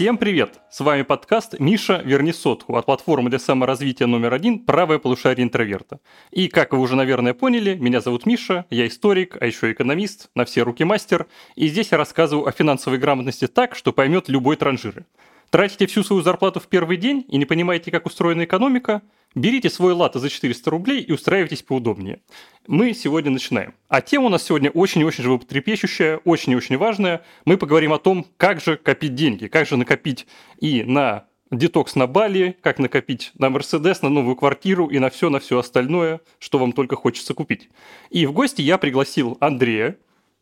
Всем привет! С вами подкаст «Миша, верни сотку» от платформы для саморазвития номер один «Правое полушарие интроверта». И, как вы уже, наверное, поняли, меня зовут Миша, я историк, а еще экономист, на все руки мастер, и здесь я рассказываю о финансовой грамотности так, что поймет любой транжиры. Тратите всю свою зарплату в первый день и не понимаете, как устроена экономика? Берите свой латте за 400 рублей и устраивайтесь поудобнее. Мы сегодня начинаем. А тема у нас сегодня очень-очень животрепещущая, очень и очень важная. Мы поговорим о том, как же копить деньги, как же накопить и на детокс на Бали, как накопить на Мерседес, на новую квартиру и на все, на все остальное, что вам только хочется купить. И в гости я пригласил Андрея,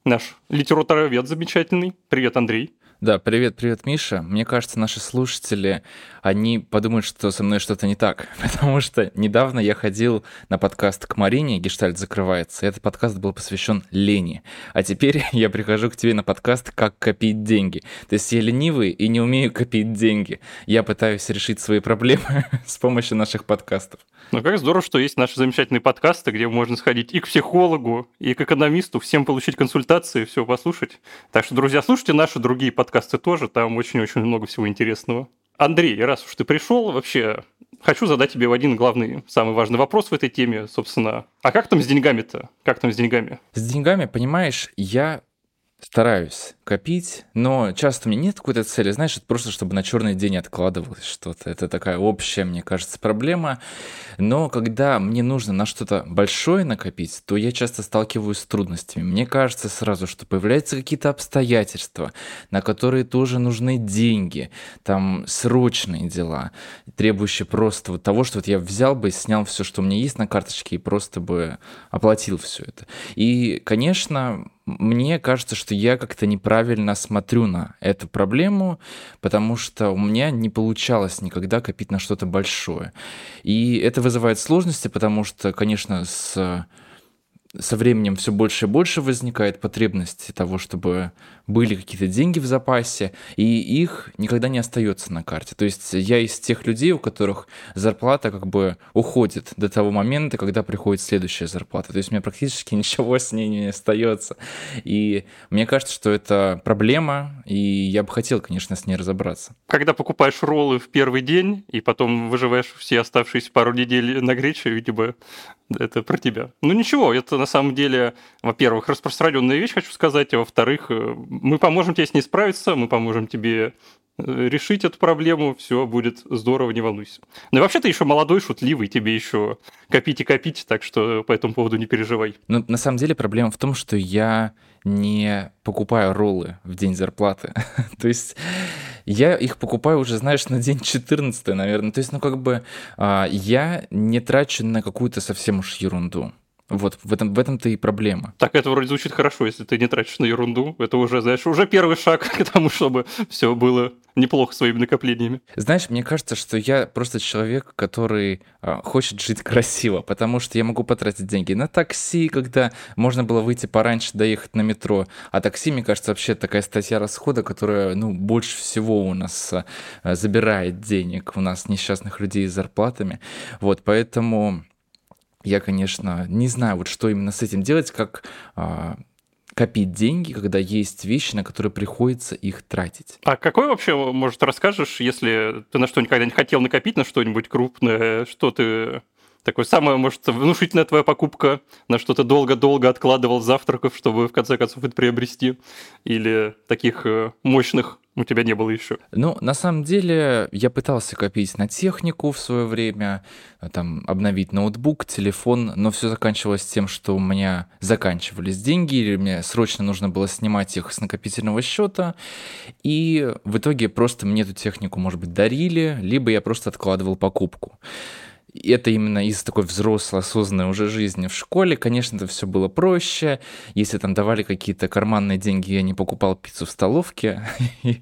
наш литературовед замечательный. Привет, Андрей. Да, привет, привет, Миша. Мне кажется, наши слушатели, они подумают, что со мной что-то не так, потому что недавно я ходил на подкаст к Марине, Гештальт закрывается, и этот подкаст был посвящен лени. А теперь я прихожу к тебе на подкаст «Как копить деньги». То есть я ленивый и не умею копить деньги. Я пытаюсь решить свои проблемы с помощью наших подкастов. Ну как здорово, что есть наши замечательные подкасты, где можно сходить и к психологу, и к экономисту, всем получить консультации, все послушать. Так что, друзья, слушайте наши другие подкасты тоже, там очень-очень много всего интересного. Андрей, раз уж ты пришел, вообще хочу задать тебе один главный, самый важный вопрос в этой теме, собственно. А как там с деньгами-то? Как там с деньгами? С деньгами, понимаешь, я Стараюсь копить, но часто у меня нет какой-то цели, знаешь, это просто чтобы на черный день откладывалось что-то. Это такая общая, мне кажется, проблема. Но когда мне нужно на что-то большое накопить, то я часто сталкиваюсь с трудностями. Мне кажется сразу, что появляются какие-то обстоятельства, на которые тоже нужны деньги, там срочные дела, требующие просто вот того, что вот я взял бы, снял все, что у меня есть на карточке и просто бы оплатил все это. И, конечно, мне кажется, что я как-то неправильно смотрю на эту проблему, потому что у меня не получалось никогда копить на что-то большое. И это вызывает сложности, потому что, конечно, с со временем все больше и больше возникает потребности того, чтобы были какие-то деньги в запасе, и их никогда не остается на карте. То есть я из тех людей, у которых зарплата как бы уходит до того момента, когда приходит следующая зарплата. То есть у меня практически ничего с ней не остается. И мне кажется, что это проблема, и я бы хотел, конечно, с ней разобраться. Когда покупаешь роллы в первый день, и потом выживаешь все оставшиеся пару недель на грече, видимо, это про тебя. Ну ничего, это на самом деле, во-первых, распространенная вещь, хочу сказать, а во-вторых, э, мы поможем тебе с ней справиться, мы поможем тебе э, решить эту проблему, все будет здорово, не волнуйся. Ну и вообще ты еще молодой, шутливый, тебе еще копить и копить, так что по этому поводу не переживай. Ну, на самом деле проблема в том, что я не покупаю роллы в день зарплаты. То есть я их покупаю уже, знаешь, на день 14, наверное. То есть, ну, как бы а, я не трачу на какую-то совсем уж ерунду. Вот в этом, в этом-то и проблема. Так это вроде звучит хорошо, если ты не тратишь на ерунду. Это уже, знаешь, уже первый шаг к тому, чтобы все было неплохо своими накоплениями. Знаешь, мне кажется, что я просто человек, который э, хочет жить красиво, потому что я могу потратить деньги на такси, когда можно было выйти пораньше, доехать на метро. А такси, мне кажется, вообще такая статья расхода, которая, ну, больше всего у нас э, забирает денег у нас несчастных людей с зарплатами. Вот, поэтому я, конечно, не знаю, вот что именно с этим делать, как а, копить деньги, когда есть вещи, на которые приходится их тратить. А какой вообще, может, расскажешь, если ты на что никогда не хотел накопить, на что-нибудь крупное, что ты такой самая, может, внушительная твоя покупка, на что ты долго-долго откладывал завтраков, чтобы в конце концов это приобрести, или таких э, мощных у тебя не было еще? Ну, на самом деле, я пытался копить на технику в свое время, там, обновить ноутбук, телефон, но все заканчивалось тем, что у меня заканчивались деньги, или мне срочно нужно было снимать их с накопительного счета, и в итоге просто мне эту технику, может быть, дарили, либо я просто откладывал покупку это именно из такой взрослой, осознанной уже жизни в школе. Конечно, это все было проще. Если там давали какие-то карманные деньги, я не покупал пиццу в столовке.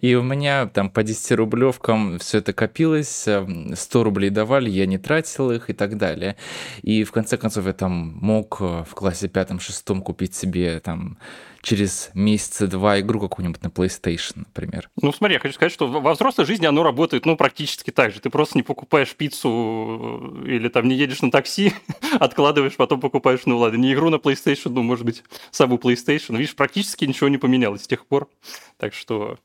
И у меня там по 10 рублевкам все это копилось. 100 рублей давали, я не тратил их и так далее. И в конце концов я там мог в классе пятом-шестом купить себе там через месяца два игру какую-нибудь на PlayStation, например. Ну, смотри, я хочу сказать, что во взрослой жизни оно работает, ну, практически так же. Ты просто не покупаешь пиццу э, или там не едешь на такси, откладываешь, потом покупаешь, ну, ладно, не игру на PlayStation, ну, может быть, саму PlayStation. Видишь, практически ничего не поменялось с тех пор. Так что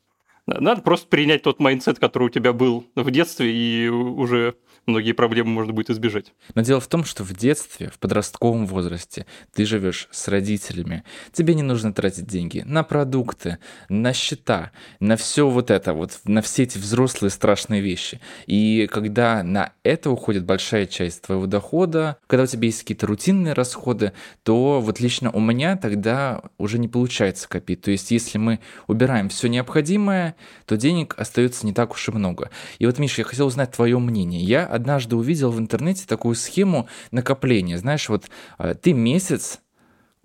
Надо просто принять тот mindset, который у тебя был в детстве, и уже многие проблемы можно будет избежать. Но дело в том, что в детстве, в подростковом возрасте, ты живешь с родителями. Тебе не нужно тратить деньги на продукты, на счета, на все вот это, вот на все эти взрослые страшные вещи. И когда на это уходит большая часть твоего дохода, когда у тебя есть какие-то рутинные расходы, то вот лично у меня тогда уже не получается копить. То есть если мы убираем все необходимое, то денег остается не так уж и много. И вот, Миша, я хотел узнать твое мнение. Я однажды увидел в интернете такую схему накопления. Знаешь, вот э, ты месяц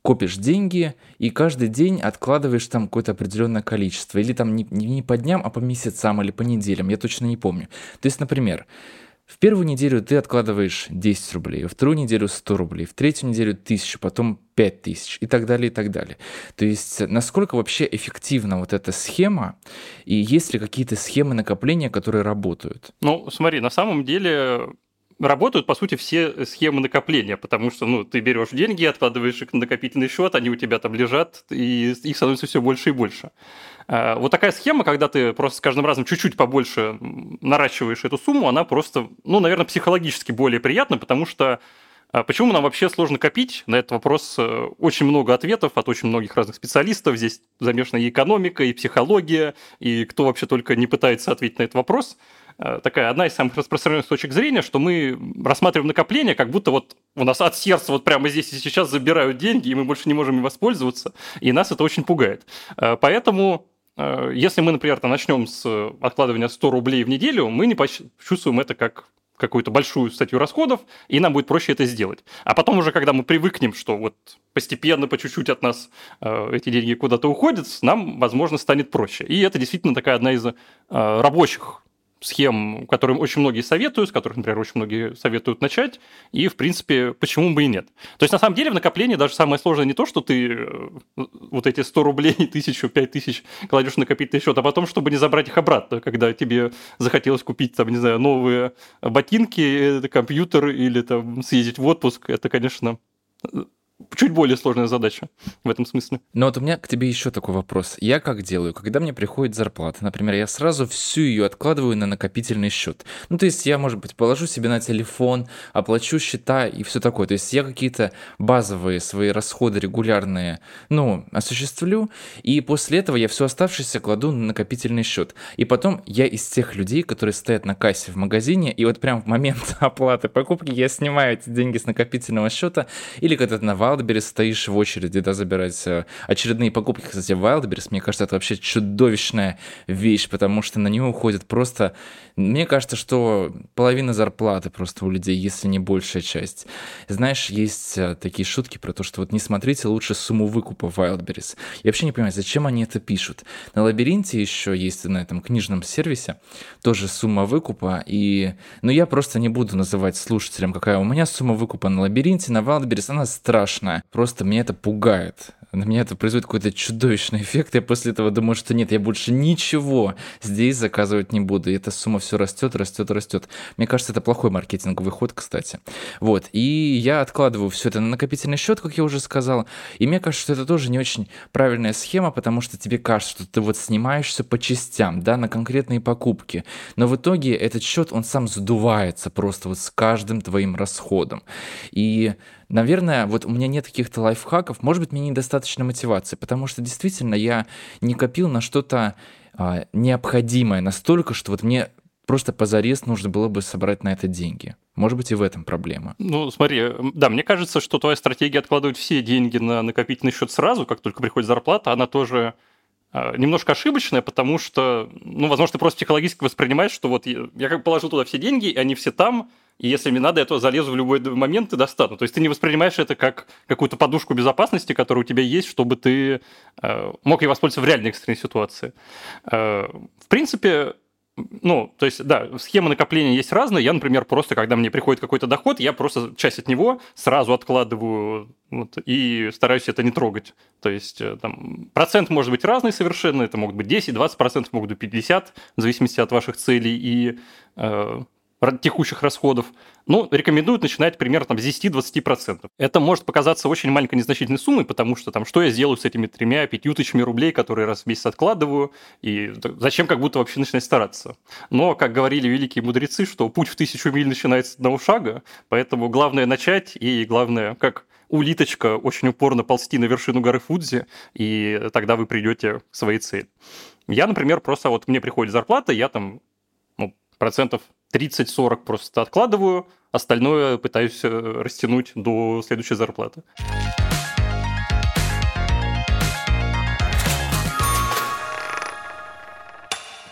копишь деньги и каждый день откладываешь там какое-то определенное количество. Или там не, не по дням, а по месяцам или по неделям. Я точно не помню. То есть, например, в первую неделю ты откладываешь 10 рублей, во вторую неделю 100 рублей, в третью неделю 1000, потом 5000 и так далее, и так далее. То есть насколько вообще эффективна вот эта схема, и есть ли какие-то схемы накопления, которые работают? Ну, смотри, на самом деле работают, по сути, все схемы накопления, потому что, ну, ты берешь деньги, откладываешь их на накопительный счет, они у тебя там лежат, и их становится все больше и больше. Э, вот такая схема, когда ты просто с каждым разом чуть-чуть побольше наращиваешь эту сумму, она просто, ну, наверное, психологически более приятна, потому что э, Почему нам вообще сложно копить? На этот вопрос э, очень много ответов от очень многих разных специалистов. Здесь замешана и экономика, и психология, и кто вообще только не пытается ответить на этот вопрос. Такая одна из самых распространенных точек зрения, что мы рассматриваем накопление, как будто вот у нас от сердца вот прямо здесь и сейчас забирают деньги, и мы больше не можем им воспользоваться, и нас это очень пугает. Поэтому Э, если мы, например, начнем с откладывания 100 рублей в неделю, мы не почувствуем это как какую-то большую статью расходов, и нам будет проще это сделать. А потом уже, когда мы привыкнем, что вот постепенно, по чуть-чуть от нас э, эти деньги куда-то уходят, нам, возможно, станет проще. И это действительно такая одна из э, рабочих схем, которым очень многие советуют, с которых, например, очень многие советуют начать, и, в принципе, почему бы и нет. То есть, на самом деле, в накоплении даже самое сложное не то, что ты э, вот эти 100 рублей, тысячу, пять тысяч кладешь в накопительный счет, а потом, чтобы не забрать их обратно, когда тебе захотелось купить, там, не знаю, новые ботинки, компьютер или там съездить в отпуск, это, конечно, чуть более сложная задача в этом смысле. Но вот у меня к тебе еще такой вопрос. Я как делаю? Когда мне приходит зарплата, например, я сразу всю ее откладываю на накопительный счет. Ну, то есть я, может быть, положу себе на телефон, оплачу счета и все такое. То есть я какие-то базовые свои расходы регулярные, ну, осуществлю, и после этого я все оставшееся кладу на накопительный счет. И потом я из тех людей, которые стоят на кассе в магазине, и вот прям в момент оплаты покупки я снимаю эти деньги с накопительного счета, или когда-то на Wildberries стоишь в очереди, да, забирать э, очередные покупки. Кстати, Wildberries, мне кажется, это вообще чудовищная вещь, потому что на нее уходит просто... Мне кажется, что половина зарплаты просто у людей, если не большая часть. Знаешь, есть э, такие шутки про то, что вот не смотрите лучше сумму выкупа в Wildberries. Я вообще не понимаю, зачем они это пишут. На лабиринте еще есть на этом книжном сервисе тоже сумма выкупа, и... Ну, я просто не буду называть слушателям, какая у меня сумма выкупа на лабиринте, на Wildberries, она страшная. Просто меня это пугает. На меня это производит какой-то чудовищный эффект. Я после этого думаю, что нет, я больше ничего здесь заказывать не буду. И эта сумма все растет, растет, растет. Мне кажется, это плохой маркетинговый ход, кстати. Вот. И я откладываю все это на накопительный счет, как я уже сказал. И мне кажется, что это тоже не очень правильная схема, потому что тебе кажется, что ты вот снимаешься по частям, да, на конкретные покупки. Но в итоге этот счет, он сам задувается просто вот с каждым твоим расходом. И Наверное, вот у меня нет каких-то лайфхаков, может быть, мне недостаточно мотивации, потому что действительно я не копил на что-то а, необходимое настолько, что вот мне просто позарез нужно было бы собрать на это деньги. Может быть, и в этом проблема. Ну, смотри, да, мне кажется, что твоя стратегия откладывать все деньги на накопительный счет сразу, как только приходит зарплата, она тоже немножко ошибочная, потому что, ну, возможно, ты просто психологически воспринимаешь, что вот я, я как положил туда все деньги, и они все там, и если мне надо, я то залезу в любой момент и достану. То есть ты не воспринимаешь это как какую-то подушку безопасности, которая у тебя есть, чтобы ты э, мог ей воспользоваться в реальной экстренной ситуации. Э, в принципе, ну, то есть, да, схемы накопления есть разные. Я, например, просто, когда мне приходит какой-то доход, я просто часть от него сразу откладываю вот, и стараюсь это не трогать. То есть, э, там, процент может быть разный совершенно. Это могут быть 10, 20 процентов, могут быть 50, в зависимости от ваших целей. И э, текущих расходов, ну, рекомендуют начинать примерно там, с 10-20%. Это может показаться очень маленькой незначительной суммой, потому что там, что я сделаю с этими тремя, пятью тысячами рублей, которые раз в месяц откладываю, и зачем как будто вообще начинать стараться. Но, как говорили великие мудрецы, что путь в тысячу миль начинается с одного шага, поэтому главное начать, и главное, как улиточка очень упорно ползти на вершину горы Фудзи, и тогда вы придете к своей цели. Я, например, просто вот мне приходит зарплата, я там ну, процентов 30-40 просто откладываю, остальное пытаюсь э, растянуть до следующей зарплаты.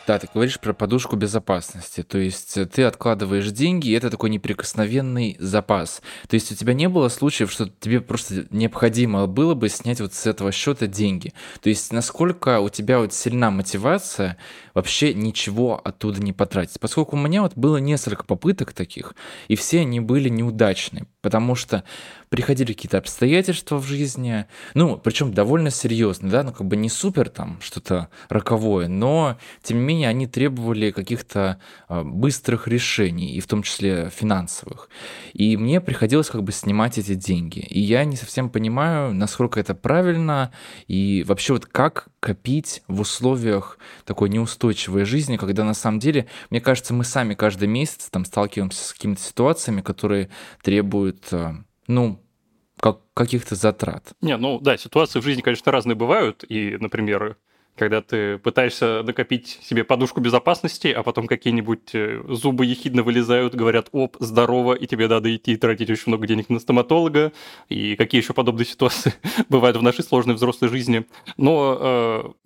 Да, ты говоришь про подушку безопасности. То есть э, ты откладываешь деньги, и это такой неприкосновенный запас. То есть у тебя не было случаев, что тебе просто необходимо было бы снять вот с этого счета деньги. То есть насколько у тебя вот сильна мотивация вообще ничего оттуда не потратить. Поскольку у меня вот было несколько попыток таких, и все они были неудачны, потому что приходили какие-то обстоятельства в жизни, ну, причем довольно серьезные, да, ну, как бы не супер там что-то роковое, но, тем не менее, они требовали каких-то э, быстрых решений, и в том числе финансовых. И мне приходилось как бы снимать эти деньги. И я не совсем понимаю, насколько это правильно, и вообще вот как копить в условиях такой неустойчивой жизни, когда на самом деле, мне кажется, мы сами каждый месяц там сталкиваемся с какими-то ситуациями, которые требуют э, ну, как, каких-то затрат. Не, ну да, ситуации в жизни, конечно, разные бывают. И, например, когда ты пытаешься накопить себе подушку безопасности, а потом какие-нибудь э, зубы ехидно вылезают, говорят, оп, здорово, и тебе надо идти тратить очень много денег на стоматолога, и какие еще подобные ситуации бывают в нашей сложной взрослой жизни. Но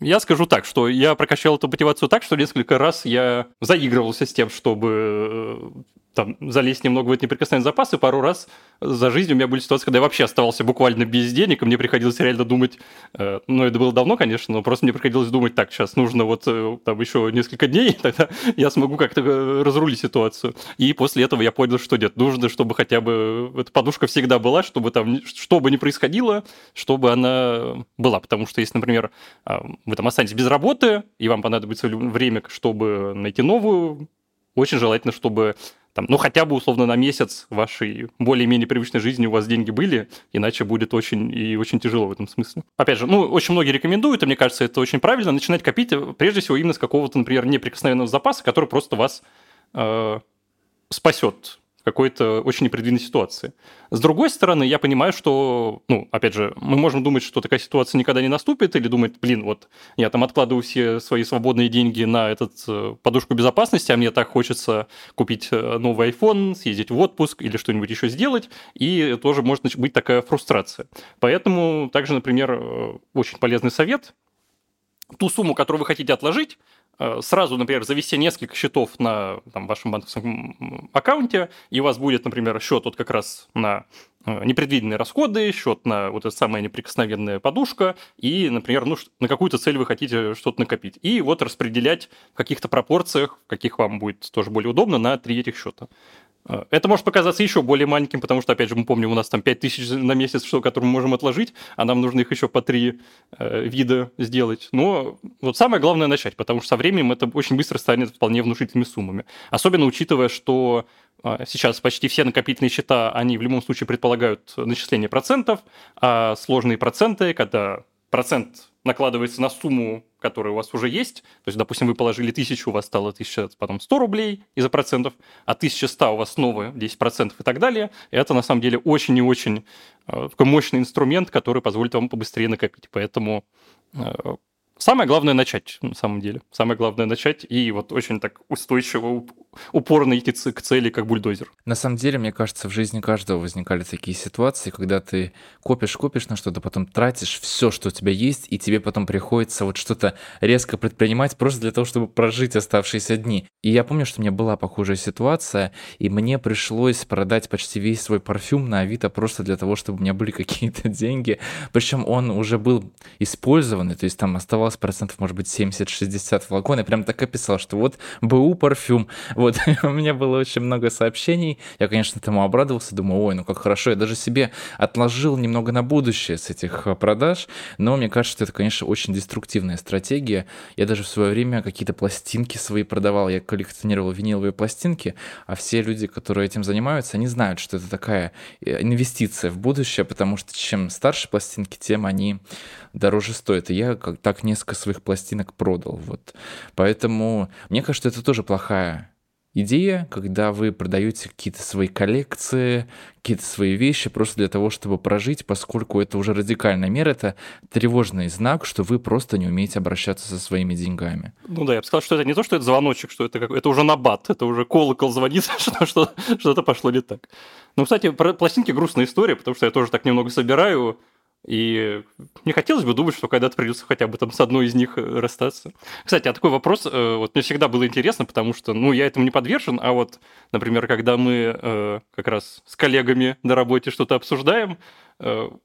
э, я скажу так, что я прокачал эту мотивацию так, что несколько раз я заигрывался с тем, чтобы э, там, залезть немного в эти неприкосновенные запасы. Пару раз за жизнь у меня были ситуации, когда я вообще оставался буквально без денег, и мне приходилось реально думать, э, ну, это было давно, конечно, но просто мне приходилось думать, так, сейчас нужно вот э, там еще несколько дней, тогда я смогу как-то э, разрулить ситуацию. И после этого я понял, что нет, нужно, чтобы хотя бы эта подушка всегда была, чтобы там, что бы ни происходило, чтобы она была. Потому что если, например, э, вы там останетесь без работы, и вам понадобится время, чтобы найти новую, очень желательно, чтобы там, ну, хотя бы условно на месяц вашей более-менее привычной жизни у вас деньги были, иначе будет очень и очень тяжело в этом смысле. Опять же, ну, очень многие рекомендуют, и мне кажется, это очень правильно, начинать копить, э, прежде всего, именно с какого-то, например, неприкосновенного запаса, который просто вас э, спасет какой-то очень непредвиденной ситуации. С другой стороны, я понимаю, что, ну, опять же, мы можем думать, что такая ситуация никогда не наступит, или думать, блин, вот я там откладываю все свои свободные деньги на этот э, подушку безопасности, а мне так хочется купить э, новый iPhone, съездить в отпуск или что-нибудь еще сделать, и тоже может быть такая фрустрация. Поэтому также, например, э, очень полезный совет ту сумму, которую вы хотите отложить, сразу, например, завести несколько счетов на там, вашем банковском аккаунте, и у вас будет, например, счет вот как раз на э, непредвиденные расходы, счет на вот эта самая неприкосновенная подушка, и, например, ну, на какую-то цель вы хотите что-то накопить. И вот распределять в каких-то пропорциях, в каких вам будет тоже более удобно, на три этих счета. Э, это может показаться еще более маленьким, потому что, опять же, мы помним, у нас там 5 тысяч на месяц, что, которые мы можем отложить, а нам нужно их еще по три э, вида сделать. Но вот самое главное начать, потому что со временем это очень быстро станет вполне внушительными суммами. Особенно учитывая, что э, сейчас почти все накопительные счета, они в любом случае предполагают начисление процентов, а сложные проценты, когда процент накладывается на сумму, которая у вас уже есть. То есть, допустим, вы положили тысячу, у вас стало 1000, потом 100 рублей из-за процентов, а 1100 у вас снова 10% и так далее. Это, на самом деле, очень и очень э, такой мощный инструмент, который позволит вам побыстрее накопить. Поэтому э, Самое главное начать, на самом деле. Самое главное начать и вот очень так устойчиво, упорно идти к цели, как бульдозер. На самом деле, мне кажется, в жизни каждого возникали такие ситуации, когда ты копишь, копишь на что-то, потом тратишь все, что у тебя есть, и тебе потом приходится вот что-то резко предпринимать просто для того, чтобы прожить оставшиеся дни. И я помню, что у меня была похожая ситуация, и мне пришлось продать почти весь свой парфюм на Авито просто для того, чтобы у меня были какие-то деньги. Причем он уже был использованный, то есть там оставался осталось процентов, может быть, 70-60 флакон. Я прям так описал, что вот БУ парфюм. Вот у меня было очень много сообщений. Я, конечно, этому обрадовался. Думаю, ой, ну как хорошо. Я даже себе отложил немного на будущее с этих э, продаж. Но мне кажется, что это, конечно, очень деструктивная стратегия. Я даже в свое время какие-то пластинки свои продавал. Я коллекционировал виниловые пластинки. А все люди, которые этим занимаются, они знают, что это такая э, инвестиция в будущее, потому что чем старше пластинки, тем они дороже стоят. И я как так несколько своих пластинок продал. Вот. Поэтому мне кажется, это тоже плохая идея, когда вы продаете какие-то свои коллекции, какие-то свои вещи просто для того, чтобы прожить, поскольку это уже радикальная мера, это тревожный знак, что вы просто не умеете обращаться со своими деньгами. Ну да, я бы сказал, что это не то, что это звоночек, что это, как, это уже набат, это уже колокол звонит, что, что что-то пошло не так. Ну, кстати, про пластинки грустная история, потому что я тоже так немного собираю, и не хотелось бы думать, что когда-то придется хотя бы там с одной из них э, расстаться. Кстати, а такой вопрос, э, вот мне всегда было интересно, потому что, ну, я этому не подвержен, а вот, например, когда мы э, как раз с коллегами на работе что-то обсуждаем,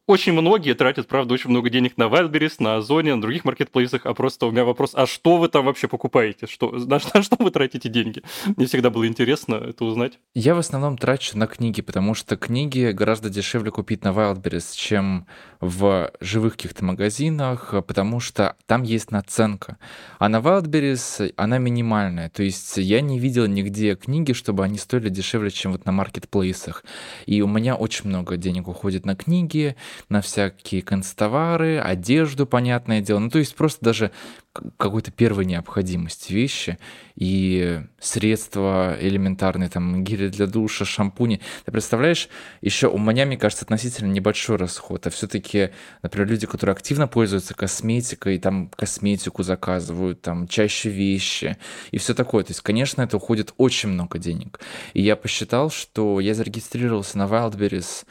очень многие тратят, правда, очень много денег на Wildberries, на Озоне, на других маркетплейсах, а просто у меня вопрос, а что вы там вообще покупаете? Что, на, на что вы тратите деньги? Мне всегда было интересно это узнать. Я в основном трачу на книги, потому что книги гораздо дешевле купить на Wildberries, чем в живых каких-то магазинах, потому что там есть наценка. А на Wildberries она минимальная, то есть я не видел нигде книги, чтобы они стоили дешевле, чем вот на маркетплейсах. И у меня очень много денег уходит на книги, книги, на всякие констовары, одежду, понятное дело. Ну, то есть просто даже какой-то первой необходимости вещи и средства элементарные, там, гели для душа, шампуни. Ты представляешь, еще у меня, мне кажется, относительно небольшой расход, а все-таки, например, люди, которые активно пользуются косметикой, там, косметику заказывают, там, чаще вещи и все такое. То есть, конечно, это уходит очень много денег. И я посчитал, что я зарегистрировался на Wildberries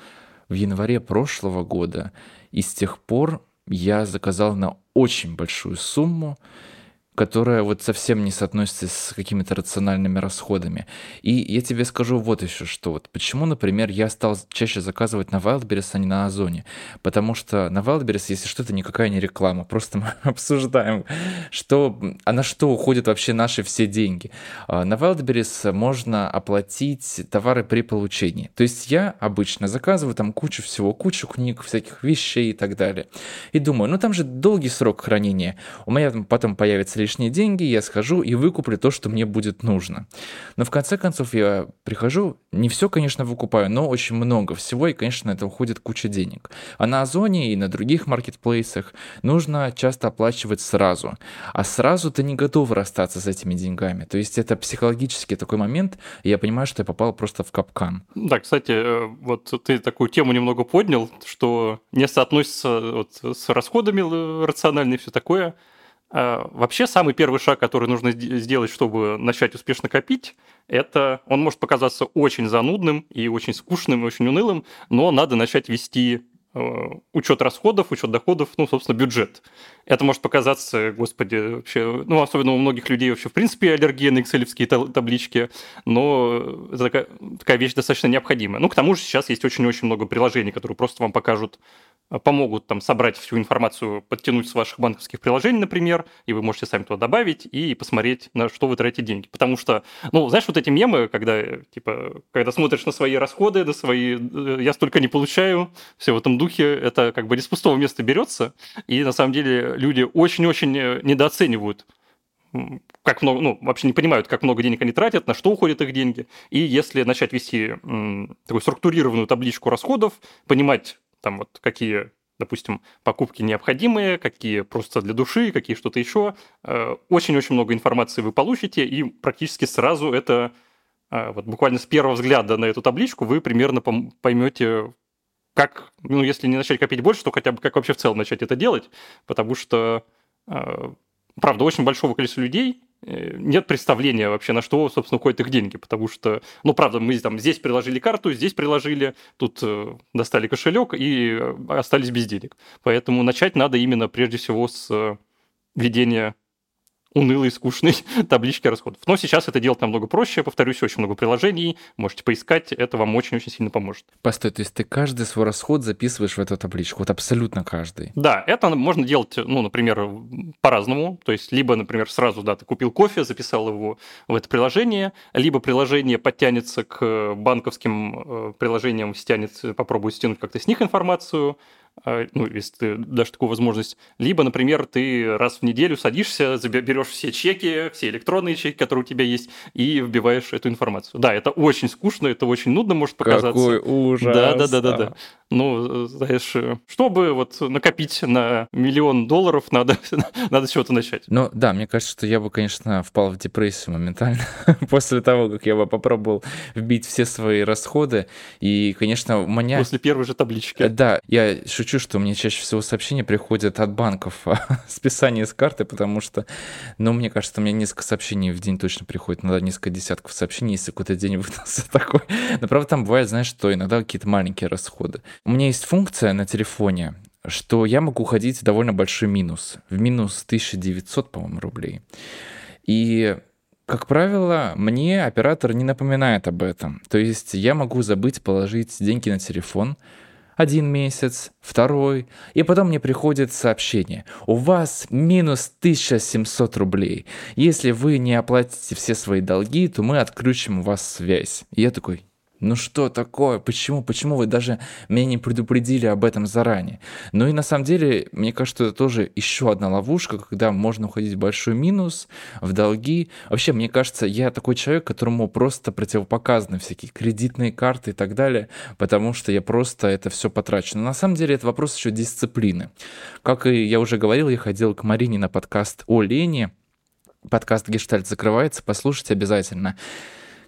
в январе прошлого года, и с тех пор я заказал на очень большую сумму, которая вот совсем не соотносится с какими-то рациональными расходами. И я тебе скажу вот еще что. Вот почему, например, я стал чаще заказывать на Wildberries, а не на Озоне. Потому что на Wildberries, если что-то никакая не реклама, просто мы обсуждаем, что, а на что уходят вообще наши все деньги. А на Wildberries можно оплатить товары при получении. То есть я обычно заказываю там кучу всего, кучу книг, всяких вещей и так далее. И думаю, ну там же долгий срок хранения. У меня потом появится лишние деньги, я схожу и выкуплю то, что мне будет нужно. Но в конце концов я прихожу, не все, конечно, выкупаю, но очень много всего, и, конечно, это уходит куча денег. А на Озоне и на других маркетплейсах нужно часто оплачивать сразу. А сразу ты не готов расстаться с этими деньгами. То есть это психологический такой момент, и я понимаю, что я попал просто в капкан. Да, кстати, э, вот ты такую тему немного поднял, что не соотносится вот с расходами рационально и все такое. А, вообще, самый первый шаг, который нужно сделать, чтобы начать успешно копить, это он может показаться очень занудным и очень скучным, и очень унылым, но надо начать вести Э, учет расходов, учет доходов, ну, собственно, бюджет. Это может показаться, господи, вообще, ну, особенно у многих людей вообще, в принципе, аллергия на экселевские таблички, но это такая, такая вещь достаточно необходимая. Ну, к тому же сейчас есть очень-очень много приложений, которые просто вам покажут, помогут там собрать всю информацию, подтянуть с ваших банковских приложений, например, и вы можете сами туда добавить и посмотреть, на что вы тратите деньги. Потому что, ну, знаешь, вот эти мемы, когда, типа, когда смотришь на свои расходы, на свои, э, я столько не получаю, все в этом духе, это как бы не с пустого места берется, и на самом деле люди очень-очень э, недооценивают как много, ну, вообще не понимают, как много денег они тратят, на что уходят их деньги. И если начать вести м, такую структурированную табличку расходов, понимать, там вот какие, допустим, покупки необходимые, какие просто для души, какие что-то еще, э, очень-очень много информации вы получите, и практически сразу это, э, вот буквально с первого взгляда на эту табличку вы примерно поймете, как, ну, если не начать копить больше, то хотя бы как вообще в целом начать это делать, потому что, э, правда, очень большого количества людей нет представления вообще, на что, собственно, уходят их деньги, потому что, ну, правда, мы там здесь приложили карту, здесь приложили, тут э, достали кошелек и остались без денег. Поэтому начать надо именно прежде всего с ведения унылой, скучной таблички расходов. Но сейчас это делать намного проще. Повторюсь, очень много приложений. Можете поискать. Это вам очень-очень сильно поможет. Постой, то есть ты каждый свой расход записываешь в эту табличку? Вот абсолютно каждый? Да, это можно делать, ну, например, по-разному. То есть либо, например, сразу, да, ты купил кофе, записал его в это приложение, либо приложение подтянется к банковским э, приложениям, стянет, попробует стянуть как-то с них информацию, ну, если ты дашь такую возможность. Либо, например, ты раз в неделю садишься, берешь все чеки, все электронные чеки, которые у тебя есть, и вбиваешь эту информацию. Да, это очень скучно, это очень нудно может показаться. Какой ужас! Да, да, да, да, да. Ну, знаешь, чтобы вот накопить на миллион долларов, надо, надо с чего-то начать. Ну, да, мне кажется, что я бы, конечно, впал в депрессию моментально после того, как я бы попробовал вбить все свои расходы. И, конечно, у меня... После первой же таблички. Да, я шучу шучу, что мне чаще всего сообщения приходят от банков о списании с карты, потому что, ну, мне кажется, у меня несколько сообщений в день точно приходит, иногда несколько десятков сообщений, если какой-то день выдался такой. Но правда там бывает, знаешь, что иногда какие-то маленькие расходы. У меня есть функция на телефоне, что я могу уходить в довольно большой минус. В минус 1900, по-моему, рублей. И как правило, мне оператор не напоминает об этом. То есть я могу забыть положить деньги на телефон, один месяц, второй, и потом мне приходит сообщение. У вас минус 1700 рублей. Если вы не оплатите все свои долги, то мы отключим у вас связь. И я такой, ну что такое? Почему? Почему вы даже меня не предупредили об этом заранее? Ну и на самом деле, мне кажется, это тоже еще одна ловушка, когда можно уходить в большой минус, в долги. Вообще, мне кажется, я такой человек, которому просто противопоказаны всякие кредитные карты и так далее, потому что я просто это все потрачу. Но на самом деле это вопрос еще дисциплины. Как и я уже говорил, я ходил к Марине на подкаст о лени, подкаст «Гештальт» закрывается, послушайте обязательно.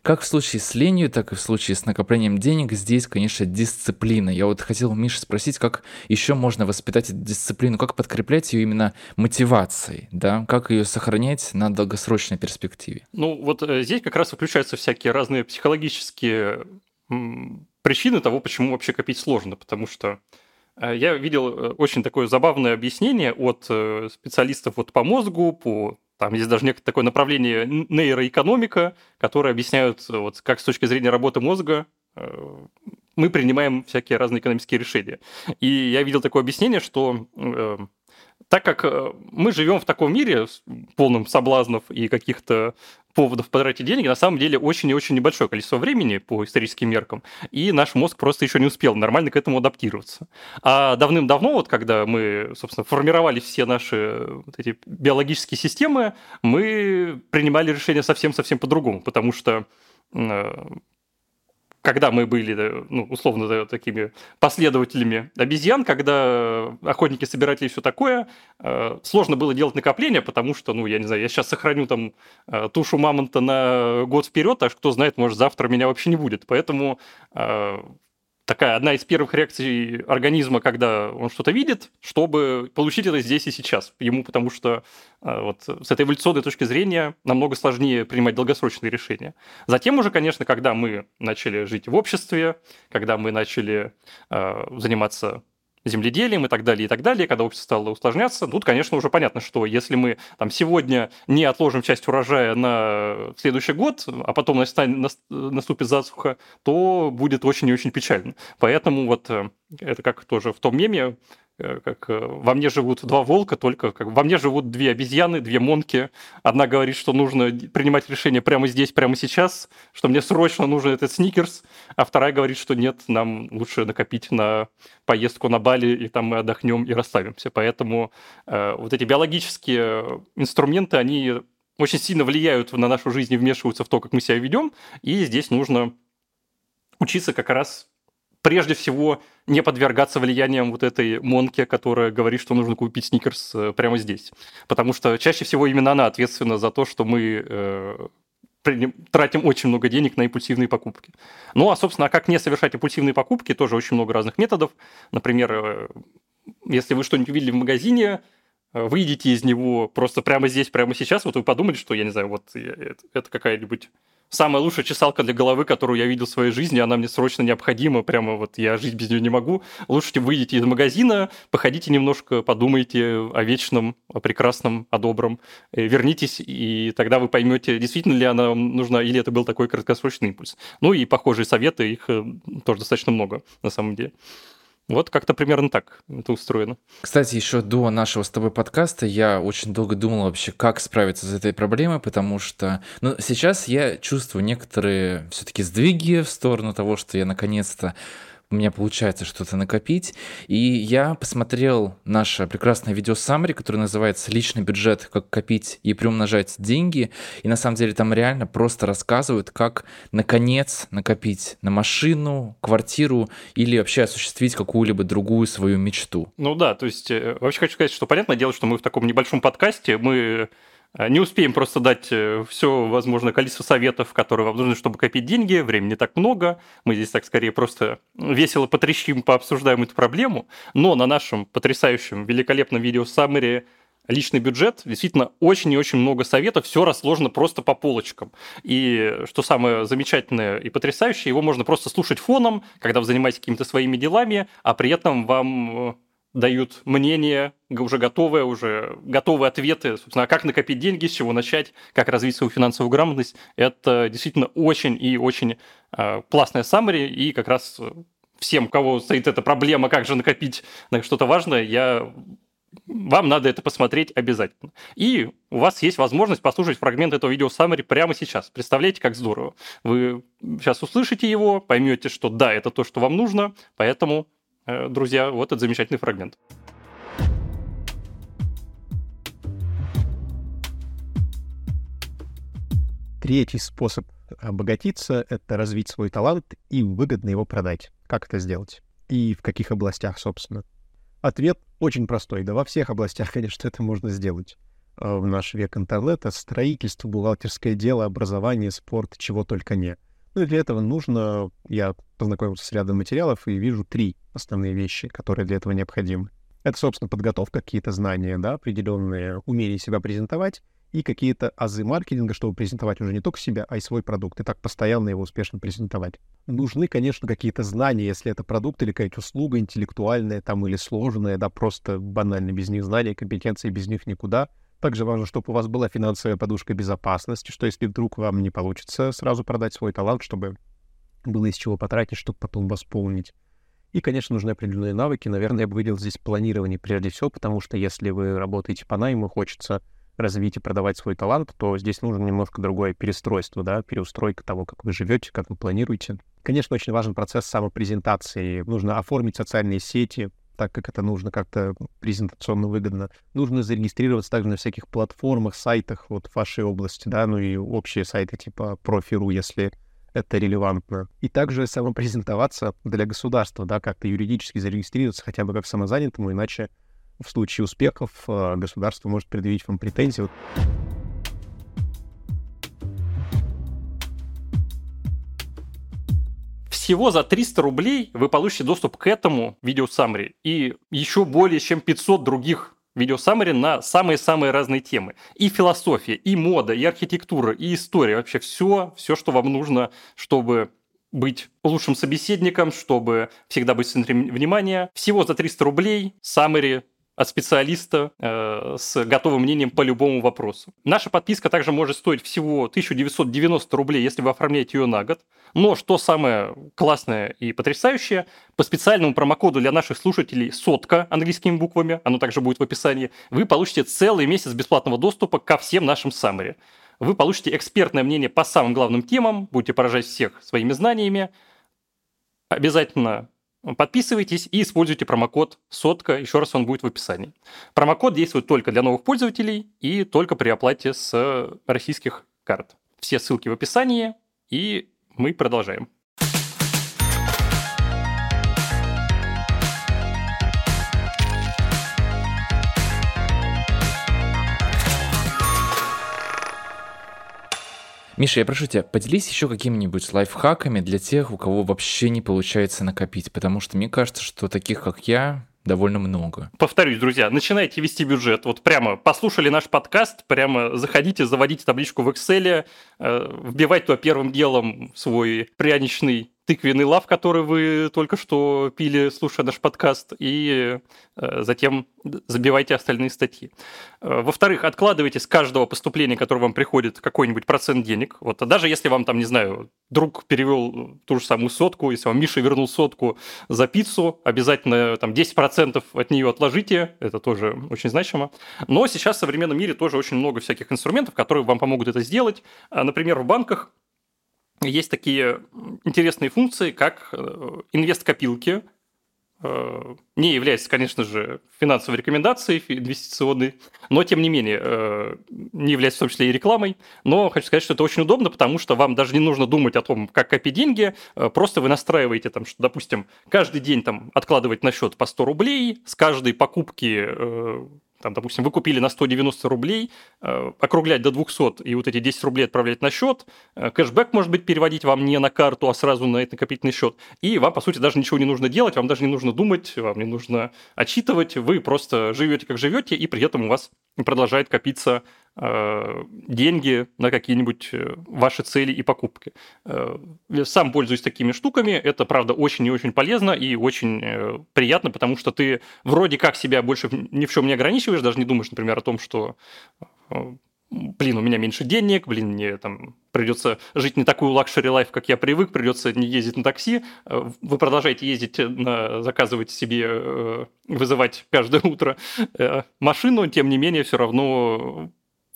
Как в случае с ленью, так и в случае с накоплением денег, здесь, конечно, дисциплина. Я вот хотел у Миши спросить, как еще можно воспитать эту дисциплину, как подкреплять ее именно мотивацией, да, как ее сохранять на долгосрочной перспективе. Ну, вот э, здесь как раз выключаются всякие разные психологические причины того, почему вообще копить сложно, потому что э, я видел э, очень такое забавное объяснение от специалистов вот по мозгу, по там есть даже некое такое направление нейроэкономика, которое объясняют, вот, как с точки зрения работы мозга э, мы принимаем всякие разные экономические решения. И я видел такое объяснение, что э, так как э, мы живем в таком мире, полном соблазнов и каких-то поводов потратить деньги, на самом деле очень и очень небольшое количество времени по историческим меркам, и наш мозг просто еще не успел нормально к этому адаптироваться. А давным-давно, вот когда мы, собственно, формировали все наши вот эти биологические системы, мы принимали решения совсем-совсем по-другому, потому что э, когда мы были, ну, условно, такими последователями обезьян, когда охотники, собиратели и все такое, э, сложно было делать накопления, потому что, ну, я не знаю, я сейчас сохраню там э, тушу мамонта на год вперед, а кто знает, может, завтра меня вообще не будет. Поэтому э, такая одна из первых реакций организма, когда он что-то видит, чтобы получить это здесь и сейчас. Ему потому что э, вот с этой эволюционной точки зрения намного сложнее принимать долгосрочные решения. Затем уже, конечно, когда мы начали жить в обществе, когда мы начали э, заниматься земледелием и так далее, и так далее, когда общество стало усложняться, тут, конечно, уже понятно, что если мы там сегодня не отложим часть урожая на следующий год, а потом наступит засуха, то будет очень и очень печально. Поэтому вот э, это как тоже в том меме, как э, во мне живут два волка, только как во мне живут две обезьяны, две монки. Одна говорит, что нужно принимать решение прямо здесь, прямо сейчас, что мне срочно нужен этот сникерс, а вторая говорит, что нет, нам лучше накопить на поездку на Бали, и там мы отдохнем и расставимся. Поэтому э, вот эти биологические инструменты, они очень сильно влияют на нашу жизнь и вмешиваются в то, как мы себя ведем, и здесь нужно учиться как раз прежде всего не подвергаться влияниям вот этой Монки, которая говорит, что нужно купить сникерс э, прямо здесь. Потому что чаще всего именно она ответственна за то, что мы э, тратим очень много денег на импульсивные покупки. Ну, а, собственно, а как не совершать импульсивные покупки, тоже очень много разных методов. Например, э, если вы что-нибудь увидели в магазине, э, выйдите из него просто прямо здесь, прямо сейчас, вот вы подумали, что, я не знаю, вот это какая-нибудь самая лучшая чесалка для головы, которую я видел в своей жизни, она мне срочно необходима, прямо вот я жить без нее не могу. Лучше выйдите из магазина, походите немножко, подумайте о вечном, о прекрасном, о добром, э, вернитесь, и тогда вы поймете, действительно ли она вам нужна, или это был такой краткосрочный импульс. Ну и похожие советы, их э, тоже достаточно много на самом деле. Вот как-то примерно так это устроено. Кстати, еще до нашего с тобой подкаста я очень долго думал вообще, как справиться с этой проблемой, потому что ну, сейчас я чувствую некоторые все-таки сдвиги в сторону того, что я наконец-то у меня получается что-то накопить. И я посмотрел наше прекрасное видео Summary, которое называется «Личный бюджет. Как копить и приумножать деньги». И на самом деле там реально просто рассказывают, как наконец накопить на машину, квартиру или вообще осуществить какую-либо другую свою мечту. Ну да, то есть э, вообще хочу сказать, что понятное дело, что мы в таком небольшом подкасте, мы не успеем просто дать э, все возможное количество советов, которые вам нужны, чтобы копить деньги. Времени так много. Мы здесь так скорее просто весело потрещим, пообсуждаем эту проблему. Но на нашем потрясающем, великолепном видео Summary личный бюджет, действительно очень и очень много советов, все расложено просто по полочкам. И что самое замечательное и потрясающее, его можно просто слушать фоном, когда вы занимаетесь какими-то своими делами, а при этом вам э, дают мнение, уже готовые, уже готовые ответы, собственно, как накопить деньги, с чего начать, как развить свою финансовую грамотность. Это действительно очень и очень э, классная summary, и как раз э, всем, у кого стоит эта проблема, как же накопить на что-то важное, я вам надо это посмотреть обязательно. И у вас есть возможность послушать фрагмент этого видео summary прямо сейчас. Представляете, как здорово. Вы сейчас услышите его, поймете, что да, это то, что вам нужно, поэтому друзья, вот этот замечательный фрагмент. Третий способ обогатиться — это развить свой талант и выгодно его продать. Как это сделать? И в каких областях, собственно? Ответ очень простой. Да во всех областях, конечно, это можно сделать. Э, в наш век интернета строительство, бухгалтерское дело, образование, спорт, чего только не — ну и для этого нужно, я познакомился с рядом материалов и вижу три основные вещи, которые для этого необходимы. Это, собственно, подготовка, какие-то знания, да, определенные умение себя презентовать и какие-то азы маркетинга, чтобы презентовать уже не только себя, а и свой продукт, и так постоянно его успешно презентовать. Нужны, конечно, какие-то знания, если это продукт или какая-то услуга интеллектуальная там или сложная, да, просто банально без них знания, компетенции без них никуда — также важно, чтобы у вас была финансовая подушка безопасности, что если вдруг вам не получится сразу продать свой талант, чтобы было из чего потратить, чтобы потом восполнить. И, конечно, нужны определенные навыки. Наверное, я бы выделил здесь планирование прежде всего, потому что если вы работаете по найму, хочется развить и продавать свой талант, то здесь нужно немножко другое перестройство, да, переустройка того, как вы живете, как вы планируете. Конечно, очень важен процесс самопрезентации. Нужно оформить социальные сети, так как это нужно как-то презентационно выгодно. Нужно зарегистрироваться также на всяких платформах, сайтах вот в вашей области, да, ну и общие сайты типа профи.ру, если это релевантно. И также самопрезентоваться для государства, да, как-то юридически зарегистрироваться хотя бы как самозанятому, иначе в случае успехов э, государство может предъявить вам претензии. Всего за 300 рублей вы получите доступ к этому видео summary и еще более чем 500 других видео summary на самые-самые разные темы. И философия, и мода, и архитектура, и история. Вообще все, все, что вам нужно, чтобы быть лучшим собеседником, чтобы всегда быть в центре внимания. Всего за 300 рублей summary от специалиста э, с готовым мнением по любому вопросу. Наша подписка также может стоить всего 1990 рублей, если вы оформляете ее на год. Но что самое классное и потрясающее, по специальному промокоду для наших слушателей сотка английскими буквами, оно также будет в описании, вы получите целый месяц бесплатного доступа ко всем нашим саммари. Вы получите экспертное мнение по самым главным темам, будете поражать всех своими знаниями. Обязательно Подписывайтесь и используйте промокод сотка, еще раз он будет в описании. Промокод действует только для новых пользователей и только при оплате с российских карт. Все ссылки в описании, и мы продолжаем. Миша, я прошу тебя, поделись еще какими-нибудь лайфхаками для тех, у кого вообще не получается накопить, потому что мне кажется, что таких, как я, довольно много. Повторюсь, друзья, начинайте вести бюджет. Вот прямо послушали наш подкаст, прямо заходите, заводите табличку в Excel, э, вбивайте туда первым делом свой пряничный тыквенный лав, который вы только что пили, слушая наш подкаст, и э, затем забивайте остальные статьи. Э, во-вторых, откладывайте с каждого поступления, которое вам приходит, какой-нибудь процент денег. Вот, а даже если вам там, не знаю, друг перевел ту же самую сотку, если вам Миша вернул сотку за пиццу, обязательно там 10% от нее отложите, это тоже очень значимо. Но сейчас в современном мире тоже очень много всяких инструментов, которые вам помогут это сделать. А, например, в банках есть такие интересные функции, как э, инвест-копилки, э, не является, конечно же, финансовой рекомендацией инвестиционной, но, тем не менее, э, не является в том числе и рекламой. Но хочу сказать, что это очень удобно, потому что вам даже не нужно думать о том, как копить деньги, просто вы настраиваете, там, что, допустим, каждый день там, откладывать на счет по 100 рублей, с каждой покупки там, допустим, вы купили на 190 рублей, э, округлять до 200 и вот эти 10 рублей отправлять на счет, э, кэшбэк, может быть, переводить вам не на карту, а сразу на этот накопительный счет, и вам, по сути, даже ничего не нужно делать, вам даже не нужно думать, вам не нужно отчитывать, вы просто живете, как живете, и при этом у вас продолжает копиться деньги на какие-нибудь э, ваши цели и покупки. Э, сам пользуюсь такими штуками. Это, правда, очень и очень полезно и очень приятно, потому что ты вроде как себя больше ни в чем не ограничиваешь, даже не думаешь, например, о том, что блин, у меня меньше денег, блин, мне там придется жить не такую luxury life, как я привык, придется не ездить на такси. Вы продолжаете ездить, на, заказывать себе, вызывать каждое утро машину, тем не менее, все равно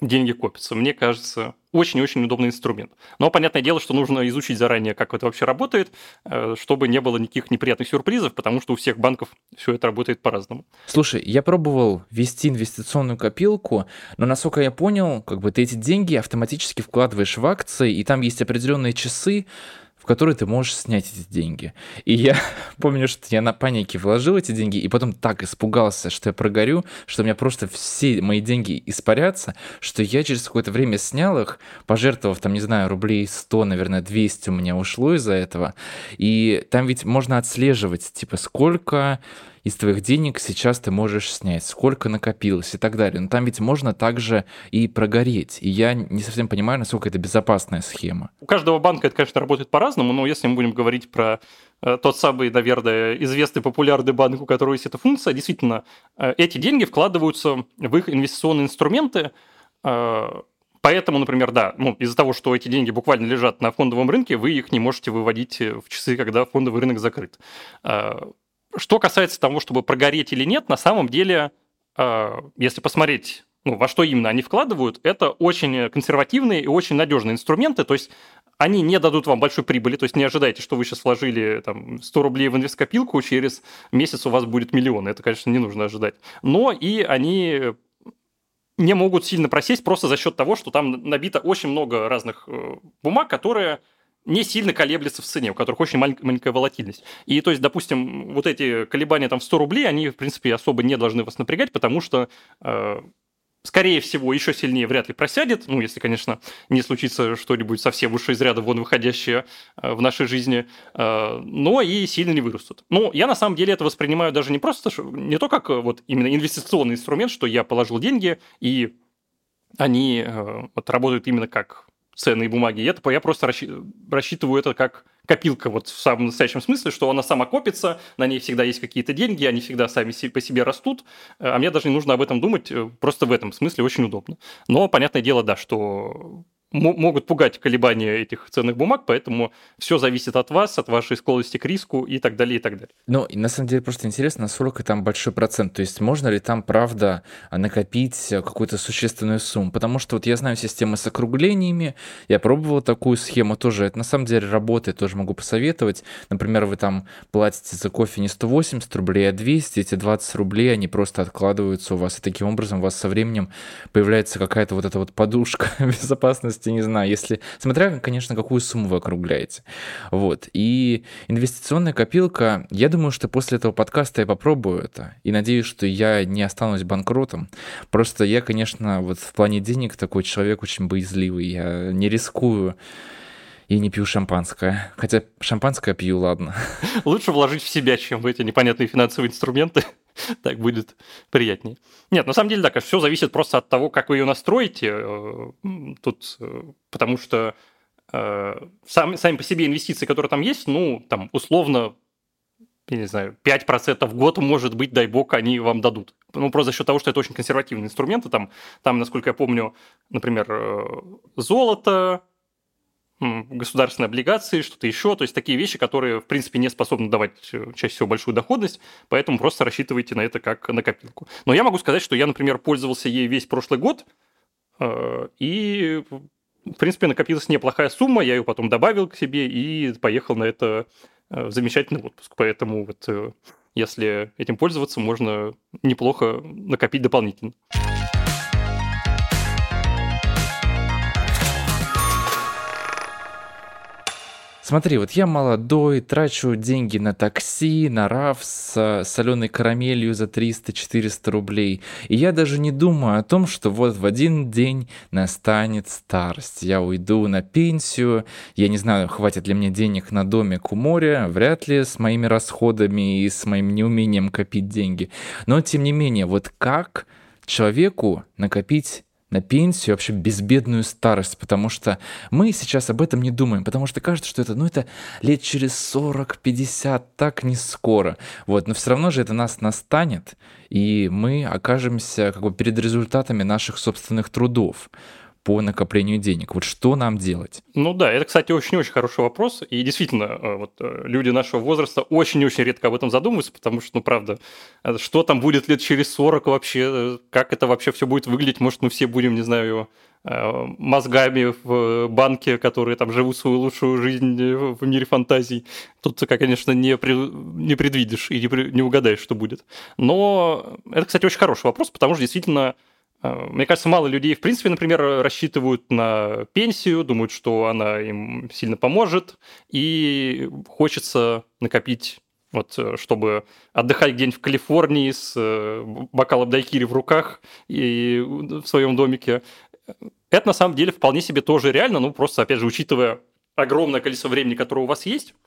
деньги копятся. Мне кажется, очень-очень удобный инструмент. Но понятное дело, что нужно изучить заранее, как это вообще работает, э, чтобы не было никаких неприятных сюрпризов, потому что у всех банков все это работает по-разному. Слушай, я пробовал ввести инвестиционную копилку, но насколько я понял, как бы ты эти деньги автоматически вкладываешь в акции, и там есть определенные часы, в который ты можешь снять эти деньги. И я помню, что я на панике вложил эти деньги, и потом так испугался, что я прогорю, что у меня просто все мои деньги испарятся, что я через какое-то время снял их, пожертвовав там, не знаю, рублей 100, наверное, 200 у меня ушло из-за этого. И там ведь можно отслеживать, типа, сколько из твоих денег сейчас ты можешь снять, сколько накопилось и так далее. Но там ведь можно также и прогореть. И я не совсем понимаю, насколько это безопасная схема. У каждого банка это, конечно, работает по-разному, но если мы будем говорить про э, тот самый, наверное, известный популярный банк, у которого есть эта функция, действительно, э, эти деньги вкладываются в их инвестиционные инструменты, э, Поэтому, например, да, ну, из-за того, что эти деньги буквально лежат на фондовом рынке, вы их не можете выводить в часы, когда фондовый рынок закрыт. Что касается того, чтобы прогореть или нет, на самом деле, э, если посмотреть, ну, во что именно они вкладывают, это очень консервативные и очень надежные инструменты, то есть они не дадут вам большой прибыли, то есть не ожидайте, что вы сейчас вложили там, 100 рублей в инвесткопилку, через месяц у вас будет миллион. Это, конечно, не нужно ожидать. Но и они не могут сильно просесть просто за счет того, что там набито очень много разных э, бумаг, которые не сильно колеблется в цене, у которых очень маленькая волатильность. И то есть, допустим, вот эти колебания там в 100 рублей, они, в принципе, особо не должны вас напрягать, потому что э, скорее всего, еще сильнее вряд ли просядет, ну, если, конечно, не случится что-нибудь совсем уж из ряда вон выходящее э, в нашей жизни, э, но и сильно не вырастут. Но я на самом деле это воспринимаю даже не просто, не то как вот именно инвестиционный инструмент, что я положил деньги, и они э, вот, работают именно как ценные бумаги. Это я просто рассчитываю это как копилка вот в самом настоящем смысле, что она сама копится, на ней всегда есть какие-то деньги, они всегда сами по себе растут, а мне даже не нужно об этом думать, э, просто в этом смысле очень удобно. Но понятное дело, да, что могут пугать колебания этих ценных бумаг, поэтому все зависит от вас, от вашей склонности к риску и так далее, и так далее. Ну, на самом деле просто интересно, насколько там большой процент, то есть можно ли там, правда, накопить какую-то существенную сумму, потому что вот я знаю системы с округлениями, я пробовал такую схему тоже, это на самом деле работает, тоже могу посоветовать, например, вы там платите за кофе не 180 рублей, а 200, эти 20 рублей, они просто откладываются у вас, и таким образом у вас со временем появляется какая-то вот эта вот подушка безопасности есть, не знаю, если... Смотря, конечно, какую сумму вы округляете. Вот. И инвестиционная копилка, я думаю, что после этого подкаста я попробую это. И надеюсь, что я не останусь банкротом. Просто я, конечно, вот в плане денег такой человек очень боязливый. Я не рискую и не пью шампанское. Хотя шампанское пью, ладно. Лучше вложить в себя, чем в эти непонятные финансовые инструменты. Так будет приятнее. Нет, на самом деле, да, конечно, все зависит просто от того, как вы ее настроите. Э, тут, э, потому что э, сами, сами по себе инвестиции, которые там есть, ну, там, условно, я не знаю, 5% в год, может быть, дай бог, они вам дадут. Ну, просто за счет того, что это очень консервативные инструменты. Там, там насколько я помню, например, золото, государственные облигации, что-то еще, то есть такие вещи, которые, в принципе, не способны давать э, чаще всего большую доходность, поэтому просто рассчитывайте на это как на копилку. Но я могу сказать, что я, например, пользовался ей весь прошлый год, э, и, в принципе, накопилась неплохая сумма, я ее потом добавил к себе и поехал на это э, замечательный отпуск. Поэтому вот если этим пользоваться, можно неплохо накопить дополнительно. Смотри, вот я молодой, трачу деньги на такси, на раф с соленой карамелью за 300-400 рублей. И я даже не думаю о том, что вот в один день настанет старость. Я уйду на пенсию, я не знаю, хватит ли мне денег на домик у моря, вряд ли с моими расходами и с моим неумением копить деньги. Но тем не менее, вот как человеку накопить на пенсию, вообще безбедную старость, потому что мы сейчас об этом не думаем, потому что кажется, что это, ну, это лет через 40-50, так не скоро. Вот, но все равно же это нас настанет, и мы окажемся как бы перед результатами наших собственных трудов по накоплению денег. Вот что нам делать? Ну да, это, кстати, очень-очень хороший вопрос. И действительно, э, вот э, люди нашего возраста очень-очень редко об этом задумываются, потому что, ну правда, э, что там будет лет через 40 вообще, как это вообще все будет выглядеть, может, мы все будем, не знаю, мозгами в банке, которые там живут свою лучшую жизнь в мире фантазий. Тут, конечно, не, при, не предвидишь и не, не угадаешь, что будет. Но это, кстати, очень хороший вопрос, потому что действительно мне кажется, мало людей, в принципе, например, рассчитывают на пенсию, думают, что она им сильно поможет, и хочется накопить вот, э, чтобы отдыхать где-нибудь в Калифорнии с э, бокалом дайкири в руках и в своем домике. Это на самом деле вполне себе тоже реально, ну просто, опять же, учитывая огромное количество времени, которое у вас есть, Э,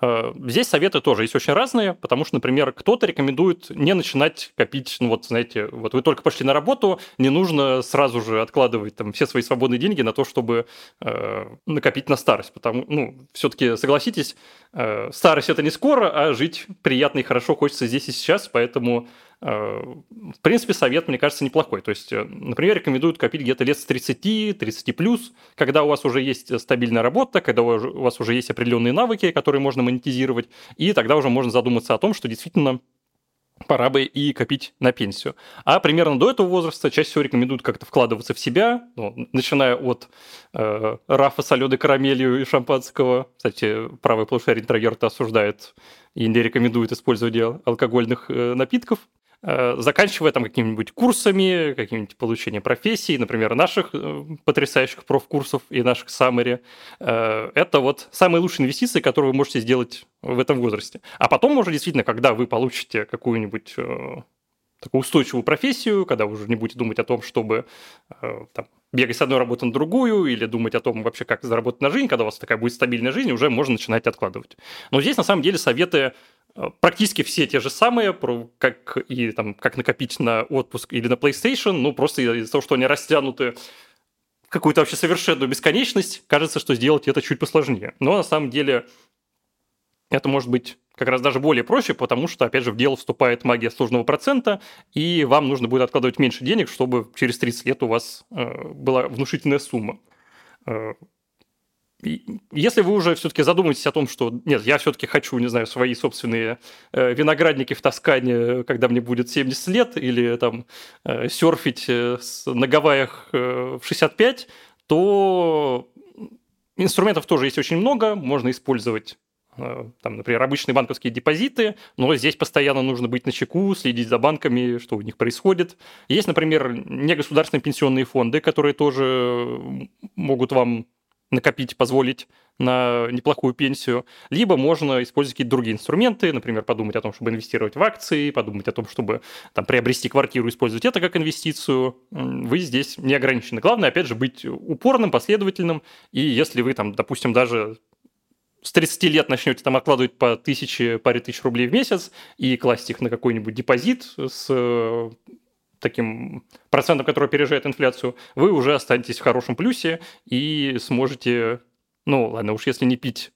здесь советы тоже есть очень разные, потому что, например, кто-то рекомендует не начинать копить, ну вот, знаете, вот вы только пошли на работу, не нужно сразу же откладывать там все свои свободные деньги на то, чтобы э, накопить на старость, потому, ну, все-таки согласитесь, э, старость это не скоро, а жить приятно и хорошо хочется здесь и сейчас, поэтому Э, в принципе, совет, мне кажется, неплохой. То есть, э, например, рекомендуют копить где-то лет с 30, 30 плюс, когда у вас уже есть стабильная работа, когда у вас уже есть определенные навыки, которые можно монетизировать, и тогда уже можно задуматься о том, что действительно пора бы и копить на пенсию. А примерно до этого возраста чаще всего рекомендуют как-то вкладываться в себя, ну, начиная от э, рафа с алёдой карамелью и шампанского. Кстати, правый полушарий интроверта осуждает и не рекомендует использование алкогольных э, напитков. Э, заканчивая там какими-нибудь курсами, каким-нибудь получением профессий, например, наших э, потрясающих профкурсов и наших саммари. Э, это вот самые лучшие инвестиции, которые вы можете сделать в этом возрасте. А потом уже действительно, когда вы получите какую-нибудь такую устойчивую профессию, когда вы уже не будете думать о том, чтобы там, бегать с одной работы на другую, или думать о том вообще, как заработать на жизнь, когда у вас такая будет стабильная жизнь, уже можно начинать откладывать. Но здесь, на самом деле, советы практически все те же самые, как и там, как накопить на отпуск или на PlayStation, ну просто из-за того, что они растянуты в какую-то вообще совершенную бесконечность, кажется, что сделать это чуть посложнее. Но на самом деле это может быть как раз даже более проще, потому что, опять же, в дело вступает магия сложного процента, и вам нужно будет откладывать меньше денег, чтобы через 30 лет у вас э, была внушительная сумма. Если вы уже все-таки задумаетесь о том, что нет, я все-таки хочу, не знаю, свои собственные э, виноградники в Тоскане, когда мне будет 70 лет, или там э, серфить э, на Гавайях в 65, то инструментов тоже есть очень много, можно использовать там, например, обычные банковские депозиты, но здесь постоянно нужно быть на чеку, следить за банками, что у них происходит. Есть, например, негосударственные пенсионные фонды, которые тоже могут вам накопить, позволить на неплохую пенсию, либо можно использовать какие-то другие инструменты, например, подумать о том, чтобы инвестировать в акции, подумать о том, чтобы там, приобрести квартиру, использовать это как инвестицию. Вы здесь не ограничены. Главное, опять же, быть упорным, последовательным, и если вы там, допустим, даже с 30 лет начнете там откладывать по тысяче, паре тысяч рублей в месяц и класть их на какой-нибудь депозит с таким процентом, который опережает инфляцию, вы уже останетесь в хорошем плюсе и сможете, ну ладно, уж если не пить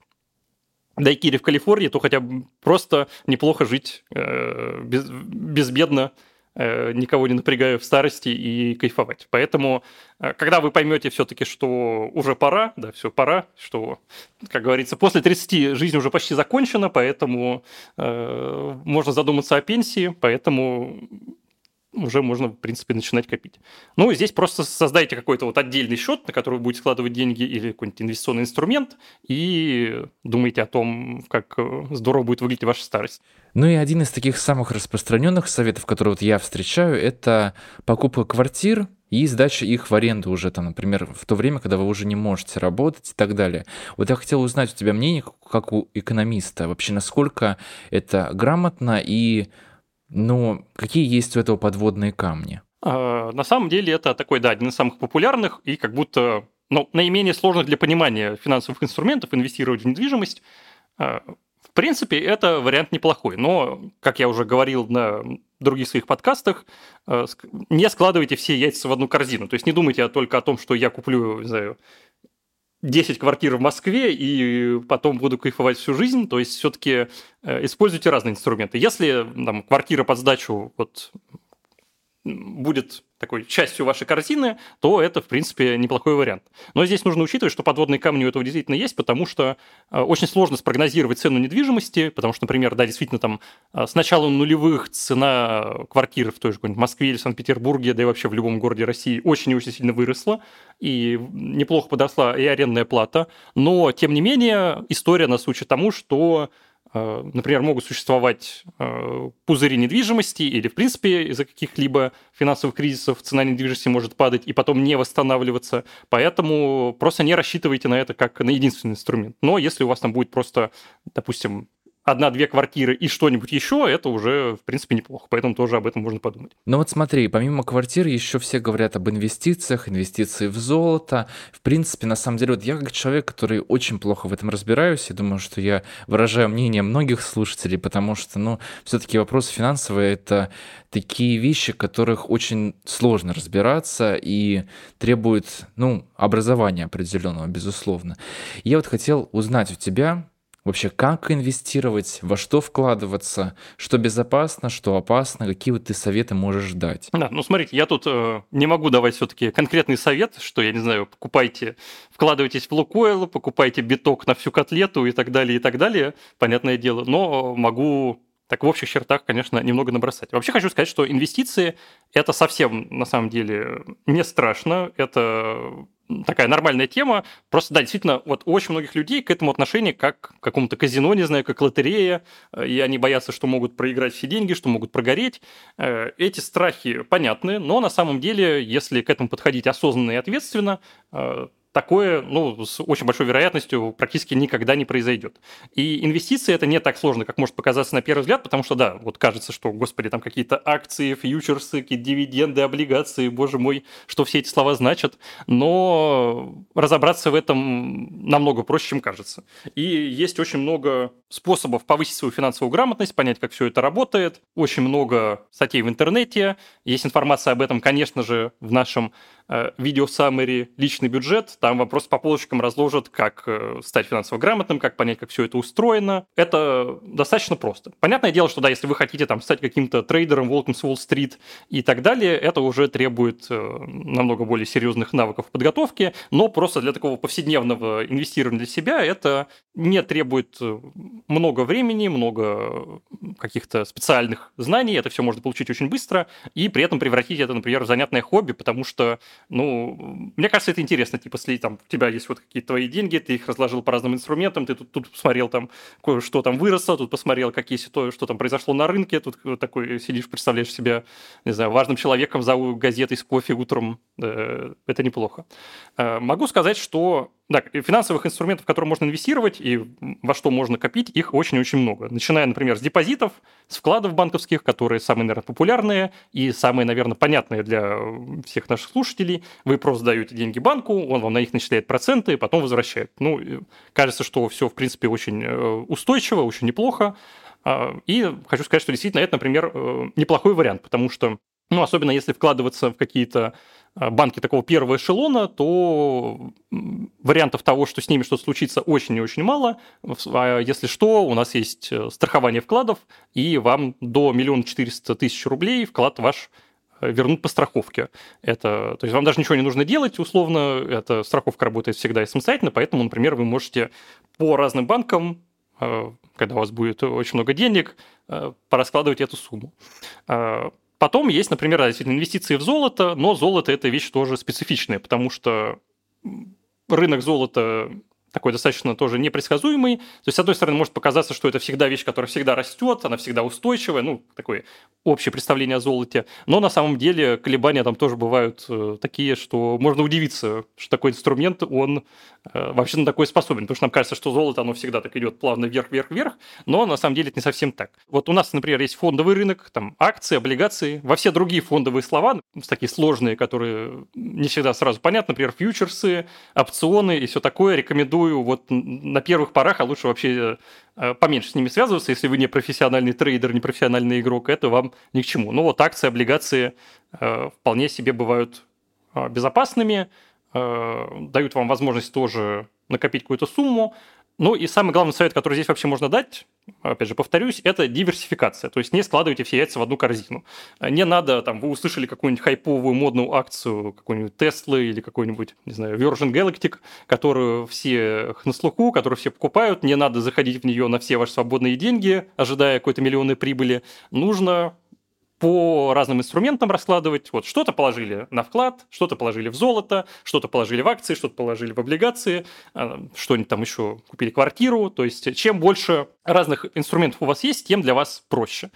дайкири в Калифорнии, то хотя бы просто неплохо жить э, без, безбедно Э, никого не напрягая в старости и кайфовать. Поэтому, э, когда вы поймете все-таки, что уже пора, да, все пора, что, как говорится, после 30 жизнь уже почти закончена, поэтому э, можно задуматься о пенсии, поэтому уже можно, в принципе, начинать копить. Ну, здесь просто создайте какой-то вот отдельный счет, на который вы будете складывать деньги или какой-нибудь инвестиционный инструмент, и думайте о том, как э, здорово будет выглядеть ваша старость. Ну и один из таких самых распространенных советов, которые вот я встречаю, это покупка квартир и сдача их в аренду уже там, например, в то время, когда вы уже не можете работать и так далее. Вот я хотел узнать у тебя мнение, как у экономиста, вообще насколько это грамотно и но какие есть у этого подводные камни? А, на самом деле это такой, да, один из самых популярных и как будто ну, наименее сложных для понимания финансовых инструментов инвестировать в недвижимость. А, в принципе, это вариант неплохой, но, как я уже говорил на других своих подкастах, а, не складывайте все яйца в одну корзину. То есть не думайте только о том, что я куплю, не знаю, 10 квартир в Москве и потом буду кайфовать всю жизнь. То есть все-таки э, используйте разные инструменты. Если там, квартира под сдачу вот, будет такой частью вашей корзины, то это, в принципе, неплохой вариант. Но здесь нужно учитывать, что подводные камни у этого действительно есть, потому что э, очень сложно спрогнозировать цену недвижимости, потому что, например, да, действительно, там э, с начала нулевых цена квартиры в той же Москве или Санкт-Петербурге, да и вообще в любом городе России очень и очень сильно выросла, и неплохо подросла и арендная плата, но, тем не менее, история нас учит тому, что например, могут существовать э, пузыри недвижимости или, в принципе, из-за каких-либо финансовых кризисов цена недвижимости может падать и потом не восстанавливаться. Поэтому просто не рассчитывайте на это как на единственный инструмент. Но если у вас там будет просто, допустим, одна-две квартиры и что-нибудь еще, это уже, в принципе, неплохо. Поэтому тоже об этом можно подумать. Ну вот смотри, помимо квартир еще все говорят об инвестициях, инвестиции в золото. В принципе, на самом деле, вот я как человек, который очень плохо в этом разбираюсь, я думаю, что я выражаю мнение многих слушателей, потому что, ну, все-таки вопросы финансовые — это такие вещи, которых очень сложно разбираться и требуют, ну, образования определенного, безусловно. Я вот хотел узнать у тебя, Вообще, как инвестировать, во что вкладываться, что безопасно, что опасно, какие вот ты советы можешь дать? Да, ну смотрите, я тут э, не могу давать все-таки конкретный совет, что, я не знаю, покупайте, вкладывайтесь в Лукойл, покупайте биток на всю котлету и так далее, и так далее, понятное дело, но могу так в общих чертах, конечно, немного набросать. Вообще хочу сказать, что инвестиции – это совсем, на самом деле, не страшно. Это такая нормальная тема. Просто, да, действительно, вот у очень многих людей к этому отношение как к какому-то казино, не знаю, как лотерея, и они боятся, что могут проиграть все деньги, что могут прогореть. Э, эти страхи понятны, но на самом деле, если к этому подходить осознанно и ответственно, э, такое, ну, с очень большой вероятностью практически никогда не произойдет. И инвестиции это не так сложно, как может показаться на первый взгляд, потому что, да, вот кажется, что, господи, там какие-то акции, фьючерсы, какие дивиденды, облигации, боже мой, что все эти слова значат, но разобраться в этом намного проще, чем кажется. И есть очень много способов повысить свою финансовую грамотность, понять, как все это работает. Очень много статей в интернете, есть информация об этом, конечно же, в нашем видео summary личный бюджет, там вопрос по полочкам разложат, как э, стать финансово грамотным, как понять, как все это устроено. Это достаточно просто. Понятное дело, что да, если вы хотите там стать каким-то трейдером, волком с Уолл-стрит и так далее, это уже требует э, намного более серьезных навыков подготовки, но просто для такого повседневного инвестирования для себя это не требует много времени, много каких-то специальных знаний, это все можно получить очень быстро, и при этом превратить это, например, в занятное хобби, потому что ну, мне кажется, это интересно, типа, если там у тебя есть вот какие-то твои деньги, ты их разложил по разным инструментам, ты тут, тут посмотрел там, что там выросло, тут посмотрел, какие то, что там произошло на рынке, тут такой сидишь, представляешь себя, не знаю, важным человеком за газетой с кофе утром, это неплохо. Э, могу сказать, что да, финансовых инструментов, в которые можно инвестировать и во что можно копить, их очень-очень много. Начиная, например, с депозитов, с вкладов банковских, которые самые, наверное, популярные и самые, наверное, понятные для всех наших слушателей. Вы просто даете деньги банку, он вам на них начисляет проценты потом возвращает. Ну, кажется, что все, в принципе, очень э, устойчиво, очень неплохо. А, и хочу сказать, что действительно это, например, э, неплохой вариант, потому что, ну, особенно если вкладываться в какие-то а, банки такого первого эшелона, то вариантов того, что с ними что-то случится, очень и очень мало. А если что, у нас есть э, страхование вкладов, и вам до миллиона четыреста тысяч рублей вклад ваш э, вернут по страховке. Это, то есть вам даже ничего не нужно делать, условно, эта страховка работает всегда и самостоятельно, поэтому, например, вы можете по разным банкам э, когда у вас будет очень много денег, пораскладывать эту сумму. Потом есть, например, инвестиции в золото, но золото – это вещь тоже специфичная, потому что рынок золота такой достаточно тоже непредсказуемый. То есть, с одной стороны, может показаться, что это всегда вещь, которая всегда растет, она всегда устойчивая, ну, такое общее представление о золоте. Но на самом деле колебания там тоже бывают э, такие, что можно удивиться, что такой инструмент, он э, вообще на такое способен. Потому что нам кажется, что золото, оно всегда так идет плавно вверх-вверх-вверх, но на самом деле это не совсем так. Вот у нас, например, есть фондовый рынок, там акции, облигации, во все другие фондовые слова, такие сложные, которые не всегда сразу понятны, например, фьючерсы, опционы и все такое, рекомендую рекомендую вот на первых порах, а лучше вообще э, поменьше с ними связываться, если вы не профессиональный трейдер, не профессиональный игрок, это вам ни к чему. Ну вот акции, облигации э, вполне себе бывают э, безопасными, дают вам возможность тоже накопить какую-то сумму, ну и самый главный совет, который здесь вообще можно дать, опять же, повторюсь, это диверсификация. То есть не складывайте все яйца в одну корзину. Не надо, там, вы услышали какую-нибудь хайповую модную акцию какой-нибудь Теслы или какой-нибудь, не знаю, Virgin Galactic, которую все на слуху, которую все покупают. Не надо заходить в нее на все ваши свободные деньги, ожидая какой-то миллионной прибыли. Нужно по разным инструментам раскладывать. Вот что-то положили на вклад, что-то положили в золото, что-то положили в акции, что-то положили в облигации, а, что-нибудь там еще купили квартиру. То есть чем больше разных инструментов у вас есть, тем для вас проще.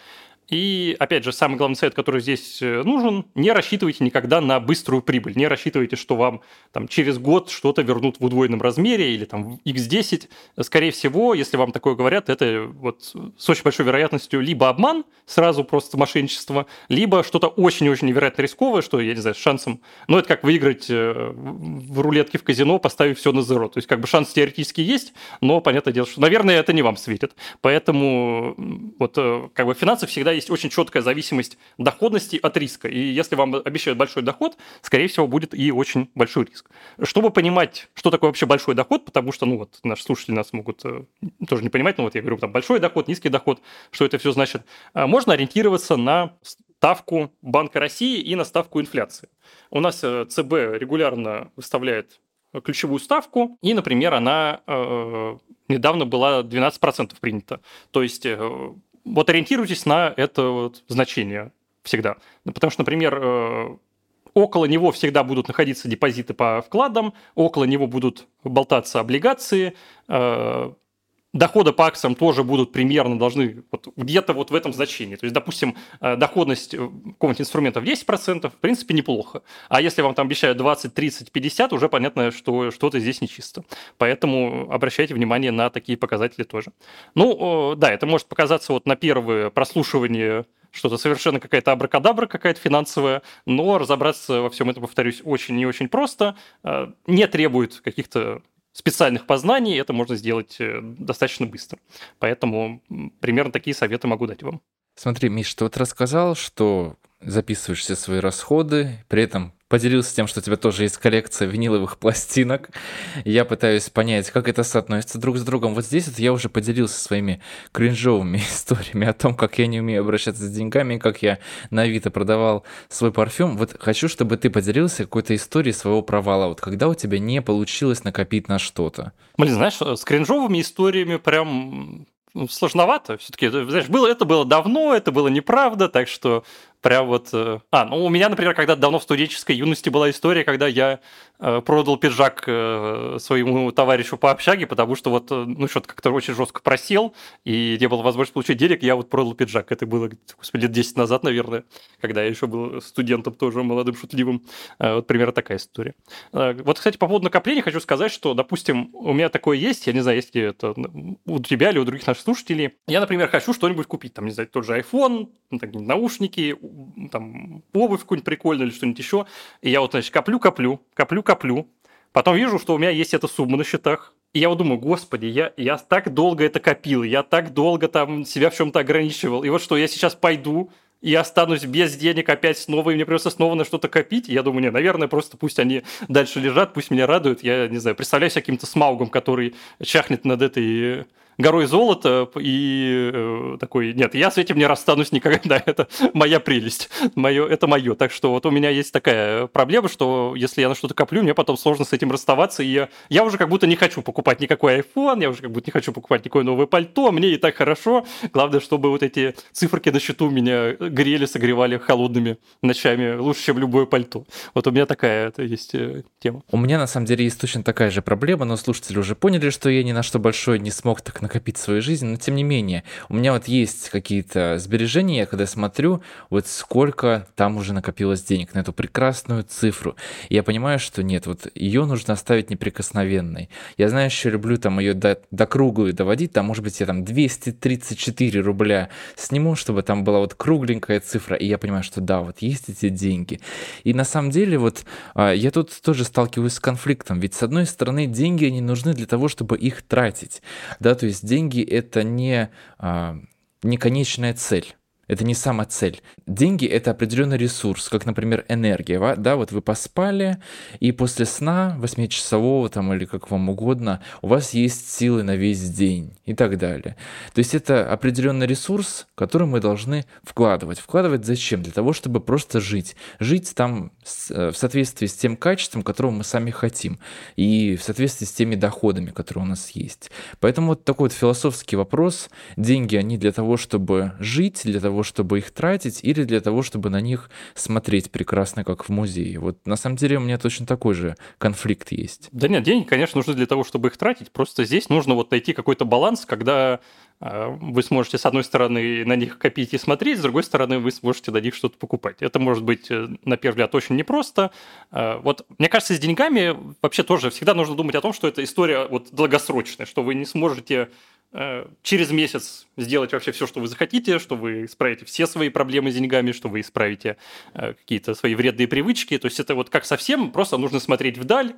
И, опять же, самый главный совет, который здесь э, нужен, не рассчитывайте никогда на быструю прибыль. Не рассчитывайте, что вам там, через год что-то вернут в удвоенном размере или там x10. Скорее всего, если вам такое говорят, это вот с очень большой вероятностью либо обман, сразу просто мошенничество, либо что-то очень-очень невероятно рисковое, что, я не знаю, с шансом... Ну, это как выиграть э, в рулетке в казино, поставив все на зеро. То есть, как бы шанс теоретически есть, но, понятное дело, что, наверное, это не вам светит. Поэтому вот э, как бы финансы всегда есть очень четкая зависимость доходности от риска. И если вам обещают большой доход, скорее всего, будет и очень большой риск. Чтобы понимать, что такое вообще большой доход, потому что, ну вот, наши слушатели нас могут э, тоже не понимать, ну вот я говорю, там большой доход, низкий доход, что это все значит, э, можно ориентироваться на ставку Банка России и на ставку инфляции. У нас э, ЦБ регулярно выставляет ключевую ставку, и, например, она э, недавно была 12% принята. То есть э, вот ориентируйтесь на это вот значение всегда. Ну, потому что, например, э, около него всегда будут находиться депозиты по вкладам, около него будут болтаться облигации, э, доходы по акциям тоже будут примерно должны вот где-то вот в этом значении. То есть, допустим, э, доходность какого-нибудь инструмента в 10%, в принципе, неплохо. А если вам там обещают 20, 30, 50, уже понятно, что что-то здесь нечисто. Поэтому обращайте внимание на такие показатели тоже. Ну, да, это может показаться вот на первое прослушивание что-то совершенно какая-то абракадабра какая-то финансовая, но разобраться во всем этом, повторюсь, очень и очень просто, э, не требует каких-то специальных познаний, это можно сделать э, достаточно быстро. Поэтому примерно такие советы могу дать вам. Смотри, Миш, ты вот рассказал, что записываешь все свои расходы, при этом поделился тем, что у тебя тоже есть коллекция виниловых пластинок. Я пытаюсь понять, как это соотносится друг с другом. Вот здесь вот я уже поделился своими кринжовыми историями о том, как я не умею обращаться с деньгами, как я на Авито продавал свой парфюм. Вот хочу, чтобы ты поделился какой-то историей своего провала. Вот когда у тебя не получилось накопить на что-то. Блин, знаешь, с кринжовыми историями прям сложновато. Все-таки, знаешь, было, это было давно, это было неправда, так что Прям вот... Э, а, ну у меня, например, когда давно в студенческой юности была история, когда я э, продал пиджак э, своему товарищу по общаге, потому что вот, ну, что-то как-то очень жестко просел, и не было возможности получить денег, я вот продал пиджак. Это было, господи, лет 10 назад, наверное, когда я еще был студентом тоже молодым, шутливым. Вот примерно такая история. Вот, кстати, по поводу накопления хочу сказать, что, допустим, у меня такое есть, я не знаю, есть ли это у тебя или у других наших слушателей. Я, например, хочу что-нибудь купить, там, не знаю, тот же iPhone, наушники, там, обувь какую-нибудь прикольную или что-нибудь еще. И я вот, значит, коплю, коплю, коплю, коплю. Потом вижу, что у меня есть эта сумма на счетах. И я вот думаю, господи, я, я так долго это копил, я так долго там себя в чем-то ограничивал. И вот что, я сейчас пойду и останусь без денег опять снова, и мне придется снова на что-то копить. Я думаю, не, наверное, просто пусть они дальше лежат, пусть меня радуют. Я, не знаю, представляюсь каким-то смаугом, который чахнет над этой горой золота и э, такой, нет, я с этим не расстанусь никогда, это моя прелесть, мое, это мое. Так что вот у меня есть такая проблема, что если я на что-то коплю, мне потом сложно с этим расставаться, и я, я уже как будто не хочу покупать никакой iPhone, я уже как будто не хочу покупать никакое новое пальто, мне и так хорошо. Главное, чтобы вот эти циферки на счету меня грели, согревали холодными ночами лучше, чем любое пальто. Вот у меня такая это есть э, тема. У меня на самом деле есть точно такая же проблема, но слушатели уже поняли, что я ни на что большое не смог так накопить свою жизнь, но тем не менее, у меня вот есть какие-то сбережения, я когда смотрю, вот сколько там уже накопилось денег на эту прекрасную цифру, и я понимаю, что нет, вот ее нужно оставить неприкосновенной. Я знаю, еще люблю там ее до, до круглую доводить, там, может быть, я там 234 рубля сниму, чтобы там была вот кругленькая цифра, и я понимаю, что да, вот есть эти деньги. И на самом деле вот а, я тут тоже сталкиваюсь с конфликтом, ведь с одной стороны деньги, они нужны для того, чтобы их тратить, да, то есть есть деньги это не, а, не конечная цель. Это не сама цель. Деньги — это определенный ресурс, как, например, энергия. Да, вот вы поспали, и после сна, 8-часового там или как вам угодно, у вас есть силы на весь день и так далее. То есть это определенный ресурс, который мы должны вкладывать. Вкладывать зачем? Для того, чтобы просто жить. Жить там э, в соответствии с тем качеством, которого мы сами хотим, и в соответствии с теми доходами, которые у нас есть. Поэтому вот такой вот философский вопрос. Деньги, они для того, чтобы жить, для того, чтобы их тратить, или для того, чтобы на них смотреть прекрасно, как в музее. Вот на самом деле у меня точно такой же конфликт есть. Да нет, деньги, конечно, нужны для того, чтобы их тратить. Просто здесь нужно вот найти какой-то баланс, когда а, вы сможете, с одной стороны, на них копить и смотреть, с другой стороны, вы сможете на них что-то покупать. Это может быть, э, на первый взгляд, очень непросто. А, вот, мне кажется, с деньгами вообще тоже всегда нужно думать о том, что это история вот долгосрочная, что вы не сможете через месяц сделать вообще все, что вы захотите, что вы исправите все свои проблемы с деньгами, что вы исправите э, какие-то свои вредные привычки. То есть это вот как совсем, просто нужно смотреть вдаль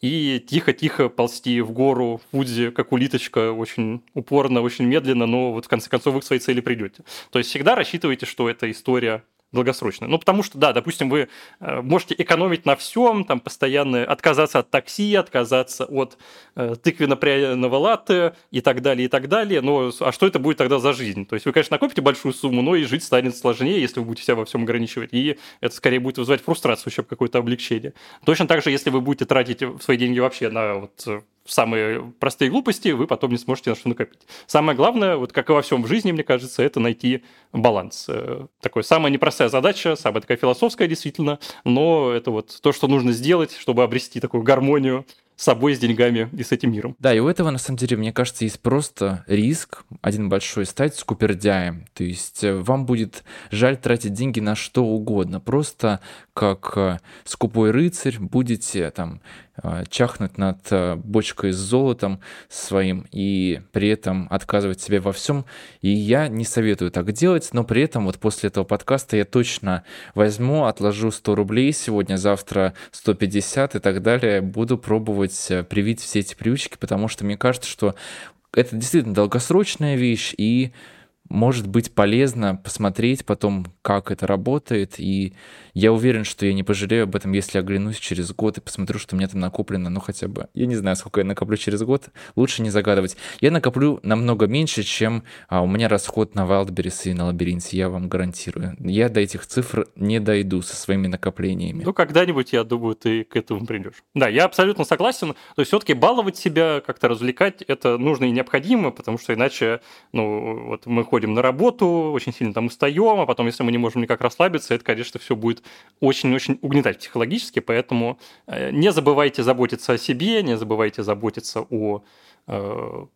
и тихо-тихо ползти в гору в Фудзи, как улиточка, очень упорно, очень медленно, но вот в конце концов вы к своей цели придете. То есть всегда рассчитывайте, что эта история долгосрочно. Ну, потому что, да, допустим, вы э, можете экономить на всем, там, постоянно отказаться от такси, отказаться от э, тыквенно-пряного латте и так далее, и так далее. Но а что это будет тогда за жизнь? То есть вы, конечно, накопите большую сумму, но и жить станет сложнее, если вы будете себя во всем ограничивать. И это скорее будет вызывать фрустрацию, чем какое-то облегчение. Точно так же, если вы будете тратить свои деньги вообще на вот самые простые глупости, вы потом не сможете на что накопить. Самое главное, вот как и во всем в жизни, мне кажется, это найти баланс. Э, такой самая непростая задача, самая такая философская действительно, но это вот то, что нужно сделать, чтобы обрести такую гармонию с собой, с деньгами и с этим миром. Да, и у этого, на самом деле, мне кажется, есть просто риск один большой стать скупердяем. То есть э, вам будет жаль тратить деньги на что угодно. Просто как э, скупой рыцарь будете там э, чахнуть над бочкой с золотом своим и при этом отказывать себе во всем. И я не советую так делать, но при этом вот после этого подкаста я точно возьму, отложу 100 рублей сегодня, завтра 150 и так далее. Буду пробовать э, привить все эти привычки, потому что мне кажется, что это действительно долгосрочная вещь, и может быть полезно посмотреть потом, как это работает, и я уверен, что я не пожалею об этом, если оглянусь через год и посмотрю, что у меня там накоплено, ну хотя бы, я не знаю, сколько я накоплю через год, лучше не загадывать. Я накоплю намного меньше, чем а, у меня расход на Wildberries и на Лабиринте, я вам гарантирую. Я до этих цифр не дойду со своими накоплениями. Ну, когда-нибудь, я думаю, ты к этому придешь. Да, я абсолютно согласен. То есть все-таки баловать себя, как-то развлекать, это нужно и необходимо, потому что иначе, ну, вот мы ходим на работу, очень сильно там устаем, а потом, если мы не не можем никак расслабиться, это, конечно, все будет очень-очень угнетать психологически, поэтому э, не забывайте заботиться о себе, не забывайте заботиться о э,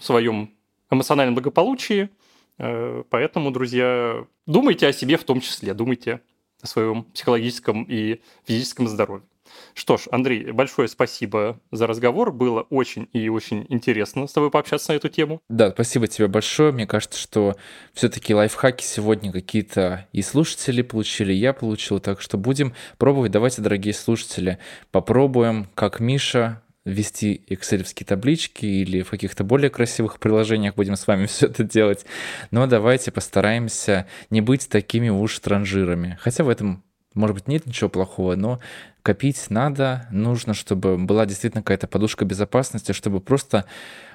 своем эмоциональном благополучии, э, поэтому, друзья, думайте о себе в том числе, думайте о своем психологическом и физическом здоровье. Что ж, Андрей, большое спасибо за разговор. Было очень и очень интересно с тобой пообщаться на эту тему. Да, спасибо тебе большое. Мне кажется, что все-таки лайфхаки сегодня какие-то и слушатели получили, и я получил. Так что будем пробовать. Давайте, дорогие слушатели, попробуем, как Миша, вести excel таблички или в каких-то более красивых приложениях будем с вами все это делать. Но давайте постараемся не быть такими уж транжирами. Хотя в этом может быть, нет ничего плохого, но копить надо, нужно, чтобы была действительно какая-то подушка безопасности, чтобы просто